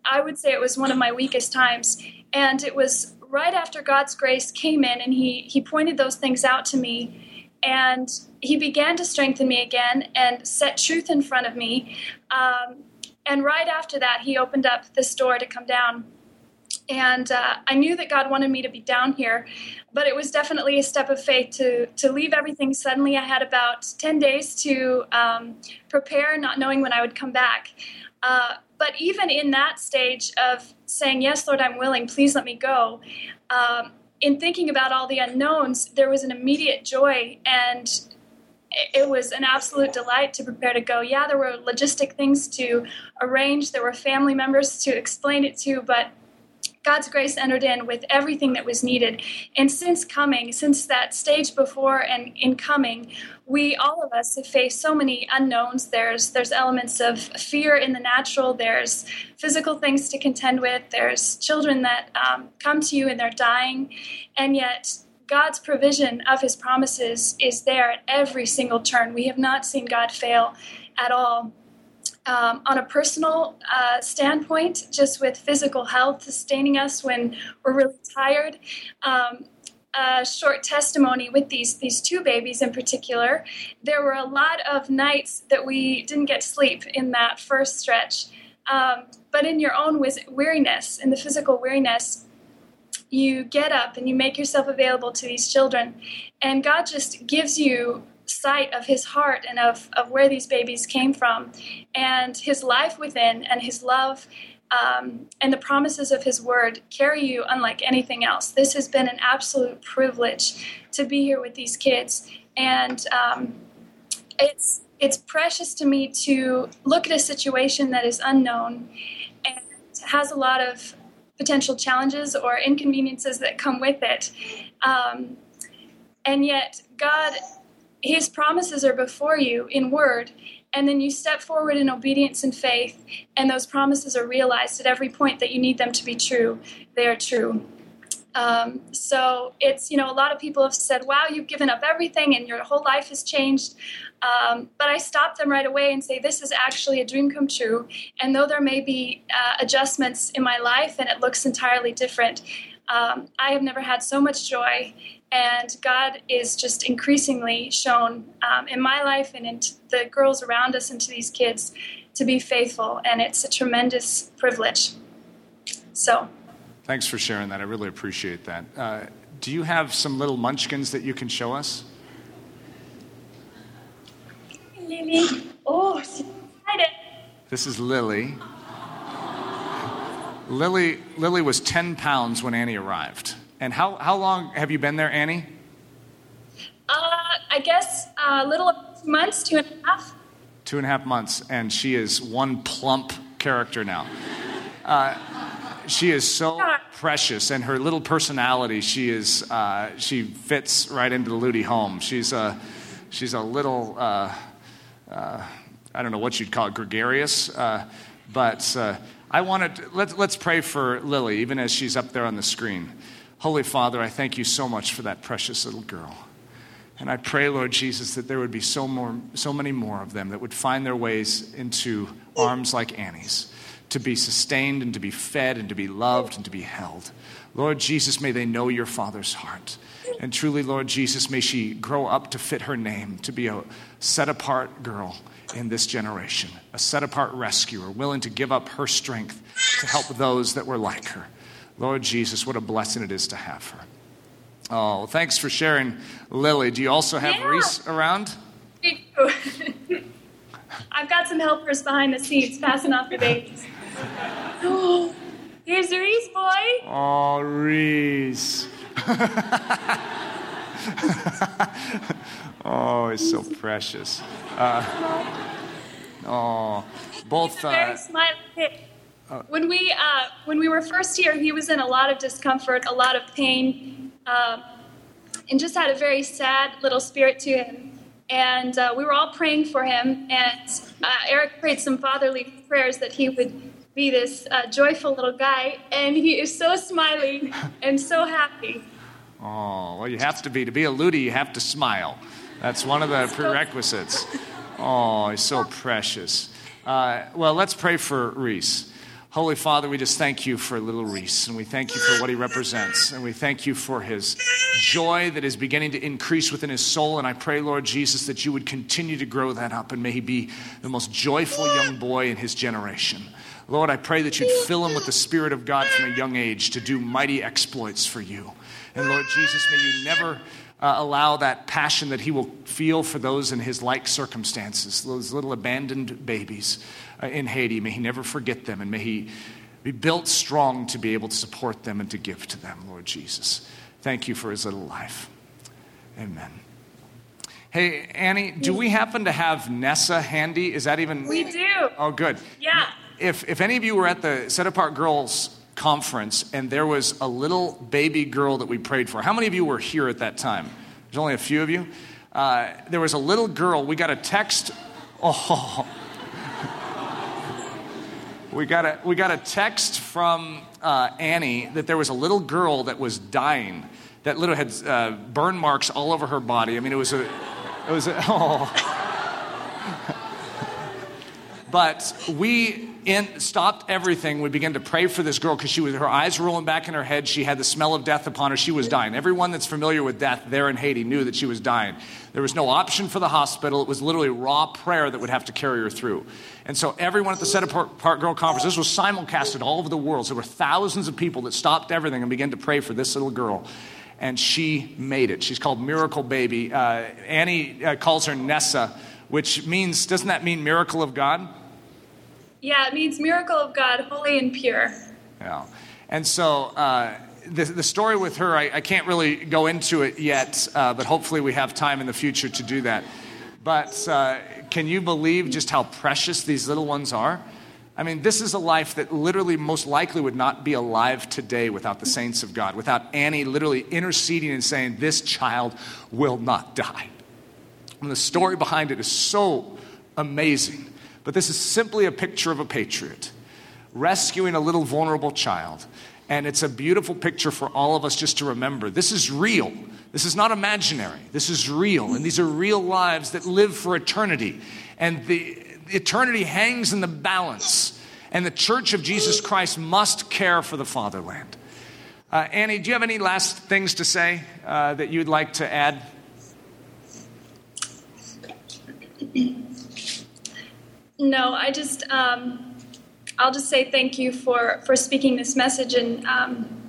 I would say it was one of my weakest times. And it was right after God's grace came in and he, he pointed those things out to me, and he began to strengthen me again and set truth in front of me. Um, and right after that, he opened up this door to come down. And uh, I knew that God wanted me to be down here, but it was definitely a step of faith to to leave everything. Suddenly, I had about ten days to um, prepare, not knowing when I would come back. Uh, but even in that stage of saying, Yes, Lord, I'm willing, please let me go, um, in thinking about all the unknowns, there was an immediate joy and it was an absolute delight to prepare to go. Yeah, there were logistic things to arrange, there were family members to explain it to, but God's grace entered in with everything that was needed. And since coming, since that stage before and in coming, we all of us have faced so many unknowns. There's there's elements of fear in the natural. There's physical things to contend with. There's children that um, come to you and they're dying, and yet God's provision of His promises is there at every single turn. We have not seen God fail at all um, on a personal uh, standpoint, just with physical health sustaining us when we're really tired. Um, a short testimony with these these two babies in particular. There were a lot of nights that we didn't get sleep in that first stretch. Um, but in your own weariness, in the physical weariness, you get up and you make yourself available to these children, and God just gives you sight of his heart and of, of where these babies came from and his life within and his love um, and the promises of his word carry you unlike anything else. This has been an absolute privilege to be here with these kids. And um, it's it's precious to me to look at a situation that is unknown and has a lot of potential challenges or inconveniences that come with it. Um, and yet god his promises are before you in word, and then you step forward in obedience and faith, and those promises are realized at every point that you need them to be true. They are true. Um, so it's, you know, a lot of people have said, wow, you've given up everything and your whole life has changed. Um, but I stop them right away and say, this is actually a dream come true. And though there may be uh, adjustments in my life and it looks entirely different, um, I have never had so much joy and God is just increasingly shown um, in my life and in the girls around us and to these kids to be faithful. And it's a tremendous privilege. So. Thanks for sharing that. I really appreciate that. Uh, do you have some little munchkins that you can show us? Lily. Oh, she's excited. This is Lily. Lily, Lily was 10 pounds when Annie arrived. And how, how long have you been there, Annie? Uh, I guess a little two months, two and a half. Two and a half months, and she is one plump character now. Uh, she is so precious, and her little personality, she is uh, she fits right into the Ludy home. She's a she's a little uh, uh, I don't know what you'd call it, gregarious, uh, but uh, I wanted to, let's let's pray for Lily, even as she's up there on the screen. Holy Father, I thank you so much for that precious little girl. And I pray, Lord Jesus, that there would be so, more, so many more of them that would find their ways into arms like Annie's, to be sustained and to be fed and to be loved and to be held. Lord Jesus, may they know your Father's heart. And truly, Lord Jesus, may she grow up to fit her name, to be a set apart girl in this generation, a set apart rescuer, willing to give up her strength to help those that were like her. Lord Jesus, what a blessing it is to have her. Oh, thanks for sharing, Lily. Do you also have yeah. Reese around? I've got some helpers behind the scenes passing off the babies. Oh, here's Reese, boy. Oh, Reese. oh, he's so precious. Uh, oh, both. Very Uh, very when we uh, when we were first here, he was in a lot of discomfort, a lot of pain, uh, and just had a very sad little spirit to him. And uh, we were all praying for him. And uh, Eric prayed some fatherly prayers that he would be this uh, joyful little guy. And he is so smiley and so happy. Oh, well, you have to be. To be a Ludy, you have to smile. That's one of the prerequisites. Oh, he's so precious. Uh, well, let's pray for Reese. Holy Father, we just thank you for little Reese, and we thank you for what he represents, and we thank you for his joy that is beginning to increase within his soul. And I pray, Lord Jesus, that you would continue to grow that up, and may he be the most joyful young boy in his generation. Lord, I pray that you'd fill him with the Spirit of God from a young age to do mighty exploits for you. And Lord Jesus, may you never uh, allow that passion that he will feel for those in his like circumstances, those little abandoned babies. Uh, in Haiti. May He never forget them, and may He be built strong to be able to support them and to give to them, Lord Jesus. Thank you for His little life. Amen. Hey, Annie, do we happen to have Nessa handy? Is that even? We do. Oh, good. Yeah. If, if any of you were at the Set Apart Girls conference and there was a little baby girl that we prayed for, how many of you were here at that time? There's only a few of you. Uh, there was a little girl. We got a text. Oh. We got a, we got a text from uh, Annie that there was a little girl that was dying, that little had uh, burn marks all over her body. I mean, it was a, it was a, oh. But we in, stopped everything. We began to pray for this girl because she was her eyes were rolling back in her head. She had the smell of death upon her. She was dying. Everyone that's familiar with death there in Haiti knew that she was dying. There was no option for the hospital. It was literally raw prayer that would have to carry her through. And so everyone at the Set Apart Girl Conference, this was simulcasted all over the world. So there were thousands of people that stopped everything and began to pray for this little girl. And she made it. She's called Miracle Baby. Uh, Annie uh, calls her Nessa, which means, doesn't that mean miracle of God? Yeah, it means miracle of God, holy and pure. Yeah. And so uh, the, the story with her, I, I, can't really go into it yet, uh, but hopefully we have time in the future to do that. But uh, can you believe just how precious these little ones are? I mean, this is a life that literally most likely would not be alive today without the saints of God, without Annie literally interceding and saying, This child will not die. And the story behind it is so amazing. But this is simply a picture of a patriot rescuing a little vulnerable child. And it's a beautiful picture for all of us just to remember this is real. This is not imaginary. This is real. And these are real lives that live for eternity. And the eternity hangs in the balance. And the church of Jesus Christ must care for the fatherland. Uh, Annie, do you have any last things to say uh, that you'd like to add? No, I just um, I'll just say thank you for for speaking this message, and um,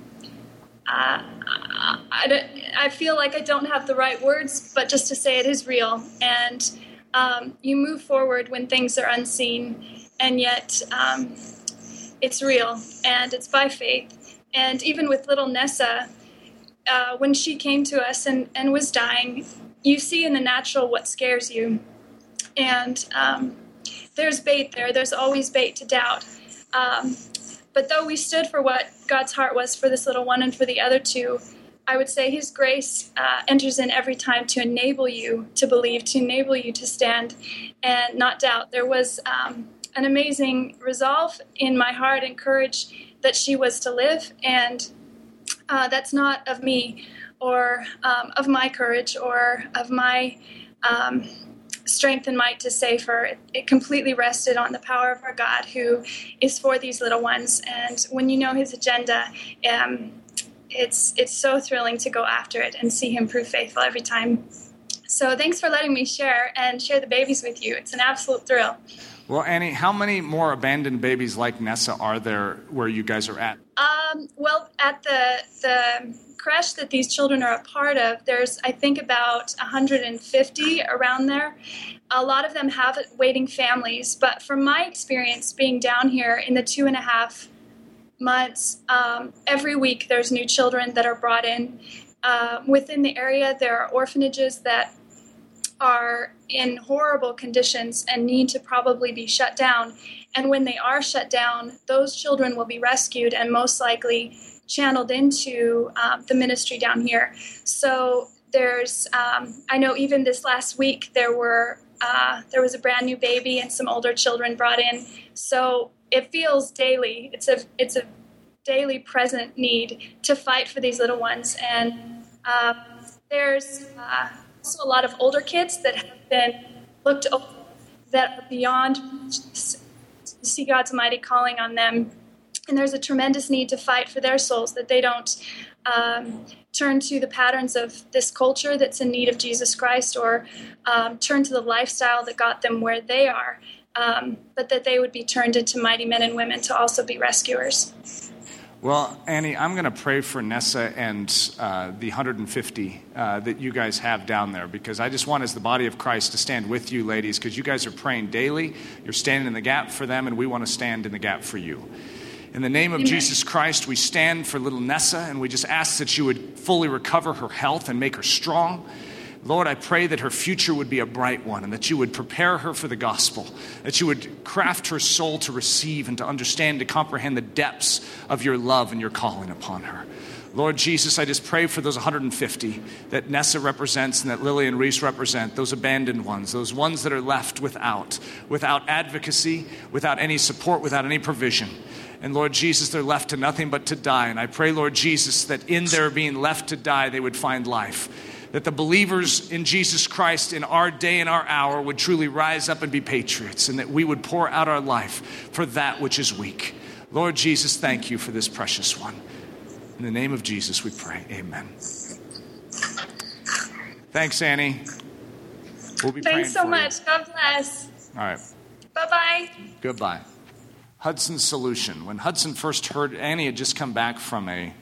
uh, I, I feel like I don't have the right words, but just to say it is real, and um, you move forward when things are unseen, and yet um, it's real, and it's by faith, and even with little Nessa. Uh, when she came to us and, and was dying, you see in the natural what scares you. And um, there's bait there. There's always bait to doubt. Um, but though we stood for what God's heart was for this little one and for the other two, I would say His grace uh, enters in every time to enable you to believe, to enable you to stand and not doubt. There was um, an amazing resolve in my heart and courage that she was to live, and uh, that's not of me or um, of my courage or of my um, strength and might to save her. It, it, completely rested on the power of our God who is for these little ones. And when you know his agenda, um, it's, it's so thrilling to go after it and see him prove faithful every time. So thanks for letting me share and share the babies with you. It's an absolute thrill. Well, Annie, how many more abandoned babies like Nessa are there where you guys are at? Um, well, at the the creche that these children are a part of, there's I think about 150 around there. A lot of them have waiting families, but from my experience being down here in the two and a half months, um, every week there's new children that are brought in. Uh, within the area, there are orphanages that are in horrible conditions and need to probably be shut down. And when they are shut down, those children will be rescued and most likely channeled into um, the ministry down here. So there's, um, I know even this last week there were uh, there was a brand new baby and some older children brought in. So it feels daily. It's a it's a daily present need to fight for these little ones. And uh, there's uh, also a lot of older kids that have been looked over that are beyond see God's mighty calling on them. And there's a tremendous need to fight for their souls that they don't um, turn to the patterns of this culture that's in need of Jesus Christ or um, turn to the lifestyle that got them where they are, um, but that they would be turned into mighty men and women to also be rescuers. Well, Annie, I'm going to pray for Nessa and uh, the 150 uh, that you guys have down there because I just want, as the body of Christ, to stand with you, ladies, because you guys are praying daily. You're standing in the gap for them, and we want to stand in the gap for you. In the name of Amen. Jesus Christ, we stand for little Nessa, and we just ask that you would fully recover her health and make her strong. Lord, I pray that her future would be a bright one and that you would prepare her for the gospel, that you would craft her soul to receive and to understand, to comprehend the depths of your love and your calling upon her. Lord Jesus, I just pray for those 150 that Nessa represents and that Lily and Reese represent, those abandoned ones, those ones that are left without, without advocacy, without any support, without any provision. And Lord Jesus, they're left to nothing but to die. And I pray, Lord Jesus, that in their being left to die, they would find life. That the believers in Jesus Christ in our day and our hour would truly rise up and be patriots, and that we would pour out our life for that which is weak. Lord Jesus, thank you for this precious one. In the name of Jesus, we pray. Amen. Thanks, Annie. We'll be Thanks so much. You. God bless. All right. Bye bye. Goodbye. Hudson's solution. When Hudson first heard, Annie had just come back from a,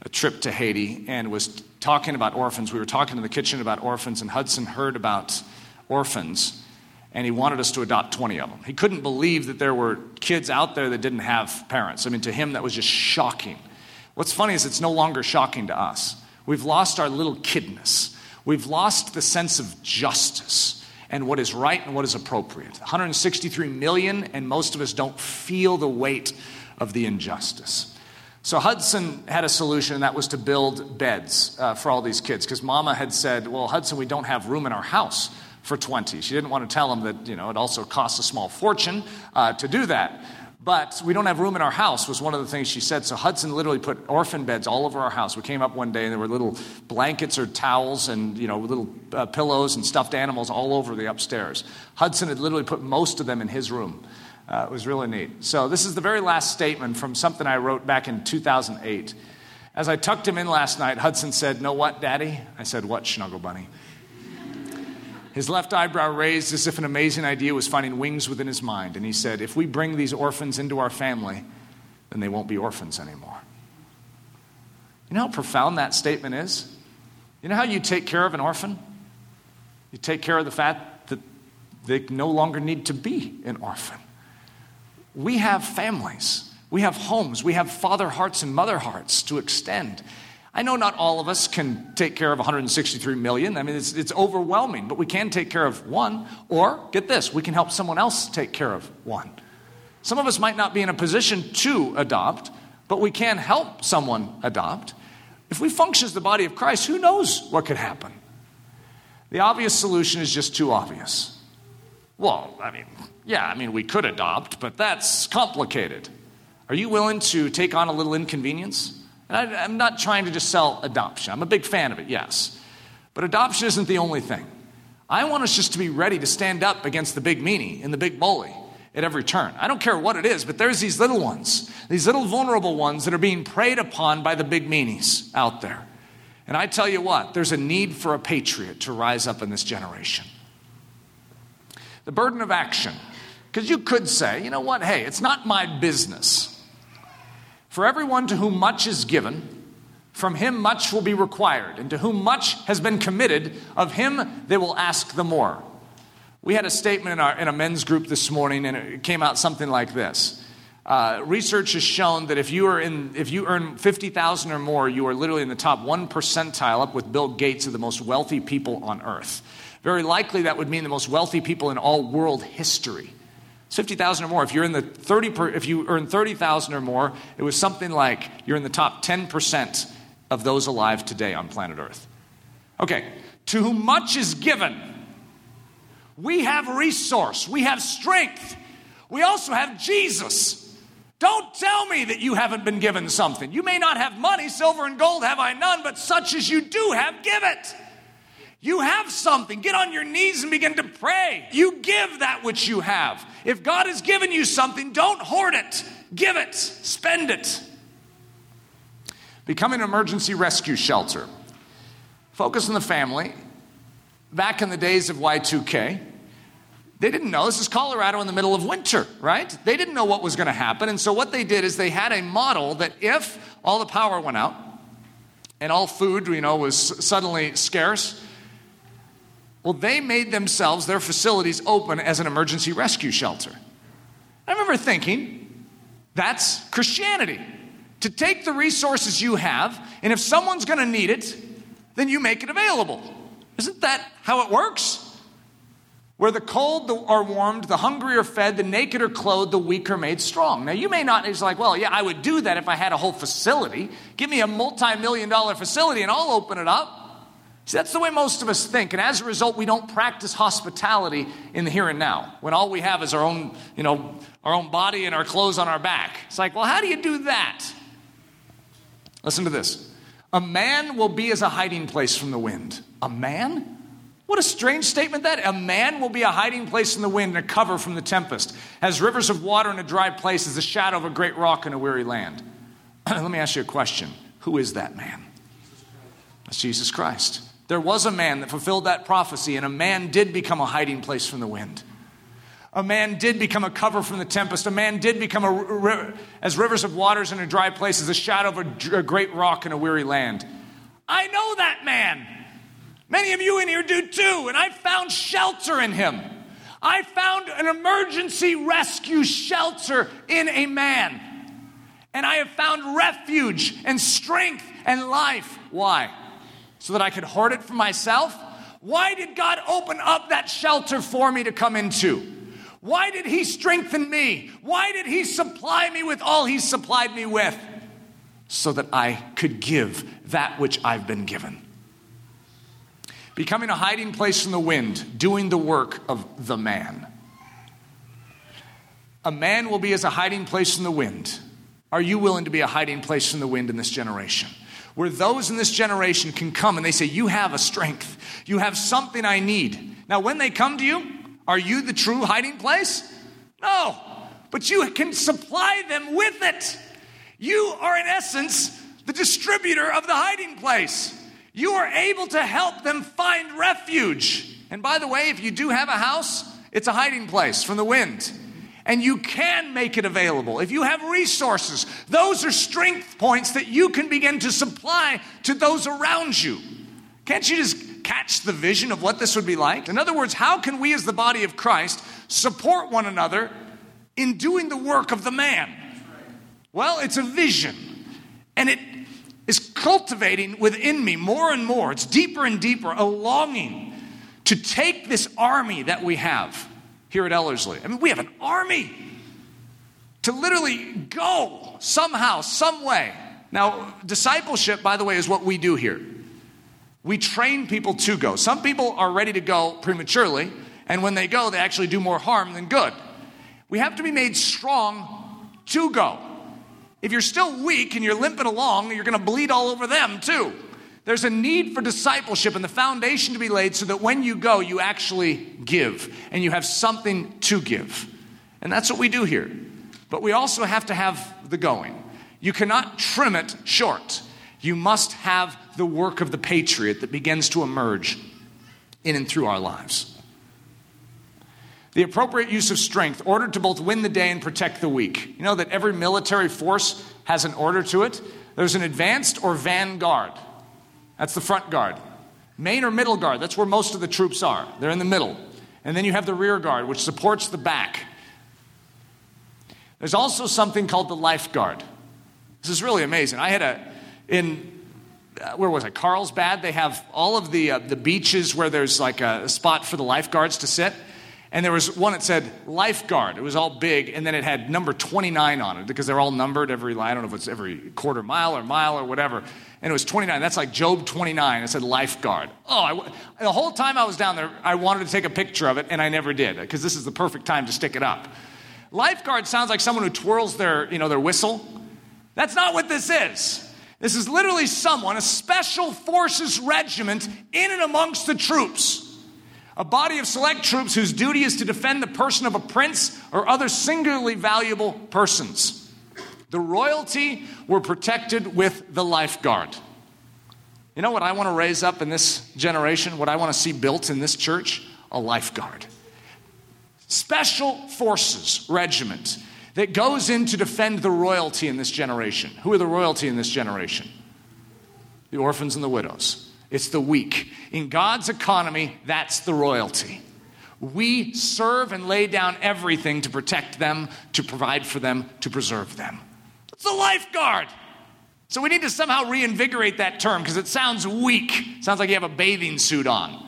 a trip to Haiti and was talking about orphans. We were talking in the kitchen about orphans, and Hudson heard about orphans, and he wanted us to adopt 20 of them. He couldn't believe that there were kids out there that didn't have parents. I mean, to him, that was just shocking. What's funny is it's no longer shocking to us. We've lost our little kidness, we've lost the sense of justice and what is right and what is appropriate. 163 million, and most of us don't feel the weight of the injustice. So Hudson had a solution, and that was to build beds uh, for all these kids. Because Mama had said, "Well, Hudson, we don't have room in our house for 20." She didn't want to tell him that you know it also costs a small fortune uh, to do that. But we don't have room in our house, was one of the things she said. So Hudson literally put orphan beds all over our house. We came up one day and there were little blankets or towels and, you know, little uh, pillows and stuffed animals all over the upstairs. Hudson had literally put most of them in his room. Uh, it was really neat. So this is the very last statement from something I wrote back in 2008. As I tucked him in last night, Hudson said, Know what, Daddy? I said, What, Snuggle Bunny? His left eyebrow raised as if an amazing idea was finding wings within his mind. And he said, If we bring these orphans into our family, then they won't be orphans anymore. You know how profound that statement is? You know how you take care of an orphan? You take care of the fact that they no longer need to be an orphan. We have families, we have homes, we have father hearts and mother hearts to extend. I know not all of us can take care of 163 million. I mean, it's, it's, overwhelming, but we can take care of one. Or, get this, we can help someone else take care of one. Some of us might not be in a position to adopt, but we can help someone adopt. If we function as the body of Christ, who knows what could happen? The obvious solution is just too obvious. Well, I mean, yeah, I mean, we could adopt, but that's complicated. Are you willing to take on a little inconvenience? And I, am not trying to just sell adoption. I'm a big fan of it, yes. But adoption isn't the only thing. I want us just to be ready to stand up against the big meanie and the big bully at every turn. I don't care what it is, but there's these little ones, these little vulnerable ones that are being preyed upon by the big meanies out there. And I tell you what, there's a need for a patriot to rise up in this generation. The burden of action. Because you could say, you know what, hey, it's not my business. For everyone to whom much is given, from him much will be required, and to whom much has been committed, of him they will ask the more. We had a statement in, our, in a men's group this morning, and it came out something like this. Uh, research has shown that if you, are in, if you earn 50000 or more, you are literally in the top one percentile up with Bill Gates of the most wealthy people on earth. Very likely that would mean the most wealthy people in all world history. 50,000 or more. If you're in the 30 per, if you earn 30,000 or more, it was something like you're in the top 10% of those alive today on planet Earth. Okay, to whom much is given, we have resource, we have strength. We also have Jesus. Don't tell me that you haven't been given something. You may not have money, silver and gold have I none, but such as you do have, give it. You have something. Get on your knees and begin to pray. You give that which you have. If God has given you something, don't hoard it. Give it. Spend it. Become an emergency rescue shelter. Focus on the family. Back in the days of Y2K, they didn't know. This is Colorado in the middle of winter, right? They didn't know what was going to happen. And so what they did is they had a model that if all the power went out and all food, you know, was suddenly scarce, well, they made themselves, their facilities, open as an emergency rescue shelter. I remember thinking, that's Christianity. To take the resources you have, and if someone's to need it, then you make it available. Isn't that how it works? Where the cold are warmed, the hungry are fed, the naked are clothed, the weak are made strong. Now, you may not, it's like, well, yeah, I would do that if I had a whole facility. Give me a multi million dollar facility and I'll open it up. See, that's the way most of us think. And as a result, we don't practice hospitality in the here and now when all we have is our own, you know, our own body and our clothes on our back. It's like, well, how do you do that? Listen to this. A man will be as a hiding place from the wind. A man? What a strange statement that. A man will be a hiding place in the wind and a cover from the tempest, as rivers of water in a dry place, as the shadow of a great rock in a weary land. Let me ask you a question. Who is that man? That's Jesus Christ. There was a man that fulfilled that prophecy, and a man did become a hiding place from the wind. A man did become a cover from the tempest. A man did become a, as rivers of waters in a dry place, as a shadow of a, a great rock in a weary land. I know that man. Many of you in here do too, and I found shelter in him. I found an emergency rescue shelter in a man. And I have found refuge and strength and life. Why? So that I could hoard it for myself? Why did God open up that shelter for me to come into? Why did He strengthen me? Why did He supply me with all He supplied me with? So that I could give that which I've been given becoming a hiding place in the wind, doing the work of the man. A man will be as a hiding place in the wind. Are you willing to be a hiding place in the wind in this generation? Where those in this generation can come and they say, You have a strength, you have something I need. Now, when they come to you, are you the true hiding place? No, but you can supply them with it. You are, in essence, the distributor of the hiding place you are able to help them find refuge. And by the way, if you do have a house, it's a hiding place from the wind. And you can make it available. If you have resources, those are strength points that you can begin to supply to those around you. Can't you just catch the vision of what this would be like? In other words, how can we as the body of Christ support one another in doing the work of the man? Well, it's a vision. And it is cultivating within me more and more. It's deeper and deeper, a longing to take this army that we have here at Ellerslie. I mean, we have an army to literally go somehow, some way. Now, discipleship, by the way, is what we do here. We train people to go. Some people are ready to go prematurely, and when they go, they actually do more harm than good. We have to be made strong to go. If you're still weak and you're limping along, you're going to bleed all over them too. There's a need for discipleship and the foundation to be laid so that when you go, you actually give and you have something to give. And that's what we do here. But we also have to have the going. You cannot trim it short. You must have the work of the patriot that begins to emerge in and through our lives. The appropriate use of strength, ordered to both win the day and protect the weak. You know that every military force has an order to it. There's an advanced or vanguard. That's the front guard. Main or middle guard, that's where most of the troops are. They're in the middle. And then you have the rear guard, which supports the back. There's also something called the lifeguard. This is really amazing. I had a, in, uh, where was it? Carlsbad, they have all of the, uh, the beaches where there's like a, a spot for the lifeguards to sit. And there was one that said lifeguard. It was all big, and then it had number 29 on it because they're all numbered every, I don't know if it's every quarter mile or mile or whatever. And it was 29. That's like Job 29. It said lifeguard. Oh, I, the whole time I was down there, I wanted to take a picture of it, and I never did because this is the perfect time to stick it up. Lifeguard sounds like someone who twirls their, you know, their whistle. That's not what this is. This is literally someone, a special forces regiment in and amongst the troops a body of select troops whose duty is to defend the person of a prince or other singularly valuable persons. The royalty were protected with the lifeguard. You know what I want to raise up in this generation? What I want to see built in this church? A lifeguard. Special Forces Regiment that goes in to defend the royalty in this generation. Who are the royalty in this generation? The orphans and the widows. It's the weak. In God's economy, that's the royalty. We serve and lay down everything to protect them, to provide for them, to preserve them. It's the lifeguard. So we need to somehow reinvigorate that term because it sounds weak. It sounds like you have a bathing suit on.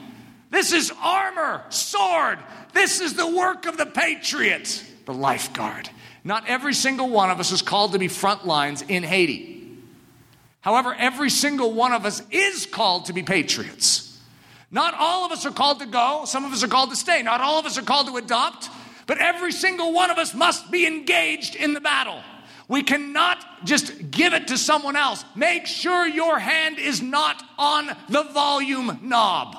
This is armor, sword. This is the work of the patriot, the lifeguard. Not every single one of us is called to be front lines in Haiti. However, every single one of us is called to be patriots. Not all of us are called to go, some of us are called to stay. Not all of us are called to adopt, but every single one of us must be engaged in the battle. We cannot just give it to someone else. Make sure your hand is not on the volume knob.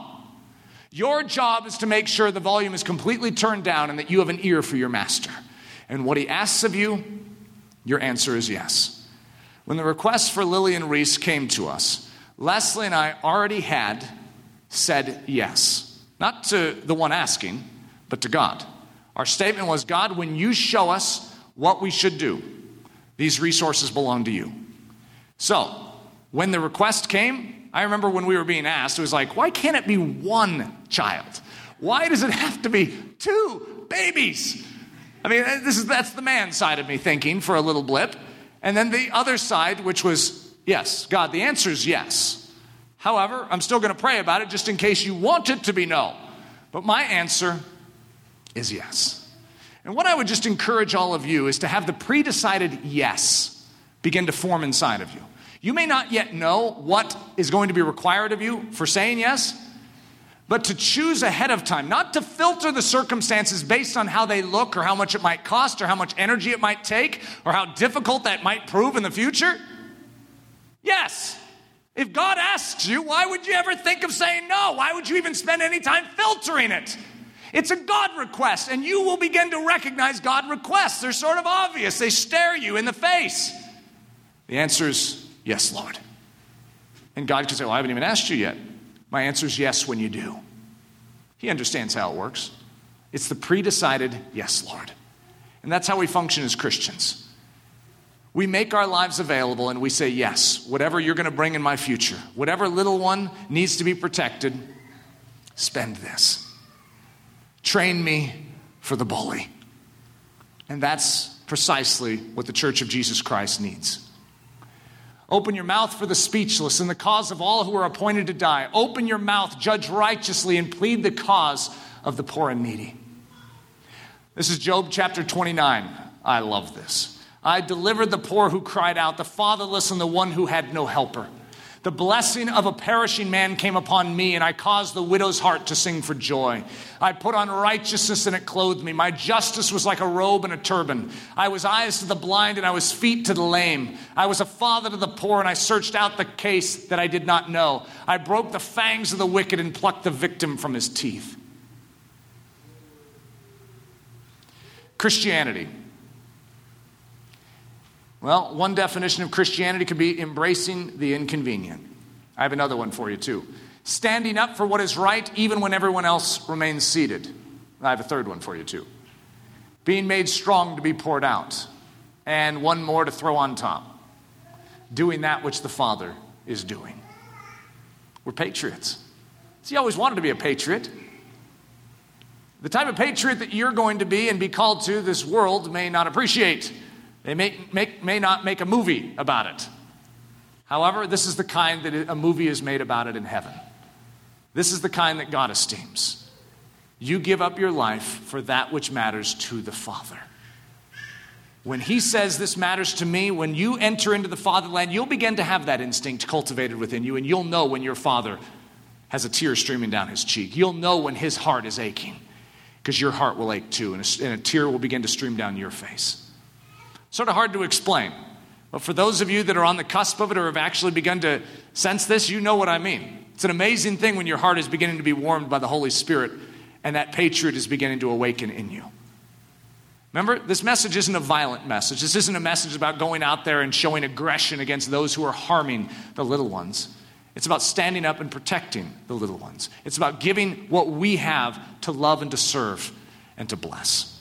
Your job is to make sure the volume is completely turned down and that you have an ear for your master. And what he asks of you, your answer is yes. When the request for Lily and Reese came to us, Leslie and I already had said yes. Not to the one asking, but to God. Our statement was God, when you show us what we should do, these resources belong to you. So, when the request came, I remember when we were being asked, it was like, why can't it be one child? Why does it have to be two babies? I mean, uh, this is, that's the man side of me thinking for a little blip. And then the other side, which was, yes, God, the answer is yes. However, I'm still going to pray about it just in case you want it to be no. But my answer is yes. And what I would just encourage all of you is to have the pre decided yes begin to form inside of you. You may not yet know what is going to be required of you for saying yes, but to choose ahead of time, not to filter the circumstances based on how they look or how much it might cost or how much energy it might take or how difficult that might prove in the future. Yes. If God asks you, why would you ever think of saying no? Why would you even spend any time filtering it? It's a God request, and you will begin to recognize God requests. They're sort of obvious, they stare you in the face. The answer is yes, Lord. And God can say, Well, I haven't even asked you yet. My answer is yes when you do. He understands how it works. It's the pre decided yes, Lord. And that's how we function as Christians. We make our lives available and we say, Yes, whatever you're going to bring in my future, whatever little one needs to be protected, spend this. Train me for the bully. And that's precisely what the Church of Jesus Christ needs. Open your mouth for the speechless and the cause of all who are appointed to die. Open your mouth, judge righteously, and plead the cause of the poor and needy. This is Job chapter 29. I love this. I delivered the poor who cried out, the fatherless and the one who had no helper. The blessing of a perishing man came upon me, and I caused the widow's heart to sing for joy. I put on righteousness, and it clothed me. My justice was like a robe and a turban. I was eyes to the blind, and I was feet to the lame. I was a father to the poor, and I searched out the case that I did not know. I broke the fangs of the wicked and plucked the victim from his teeth. Christianity. Well, one definition of Christianity could be embracing the inconvenient. I have another one for you, too. Standing up for what is right, even when everyone else remains seated. I have a third one for you, too. Being made strong to be poured out. And one more to throw on top. Doing that which the Father is doing. We're patriots. See, I always wanted to be a patriot. The type of patriot that you're going to be and be called to, this world may not appreciate. They may, make, may not make a movie about it. However, this is the kind that a movie is made about it in heaven. This is the kind that God esteems. You give up your life for that which matters to the Father. When He says, This matters to me, when you enter into the fatherland, you'll begin to have that instinct cultivated within you, and you'll know when your father has a tear streaming down his cheek. You'll know when his heart is aching, because your heart will ache too, and a, and a tear will begin to stream down your face. Sort of hard to explain. But for those of you that are on the cusp of it or have actually begun to sense this, you know what I mean. It's an amazing thing when your heart is beginning to be warmed by the Holy Spirit and that patriot is beginning to awaken in you. Remember, this message isn't a violent message. This isn't a message about going out there and showing aggression against those who are harming the little ones. It's about standing up and protecting the little ones. It's about giving what we have to love and to serve and to bless.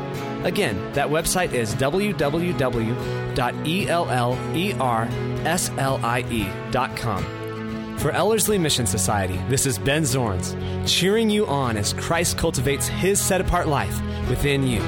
Again, that website is www.ellerslie.com. For Ellerslie Mission Society, this is Ben Zorns, cheering you on as Christ cultivates his set apart life within you.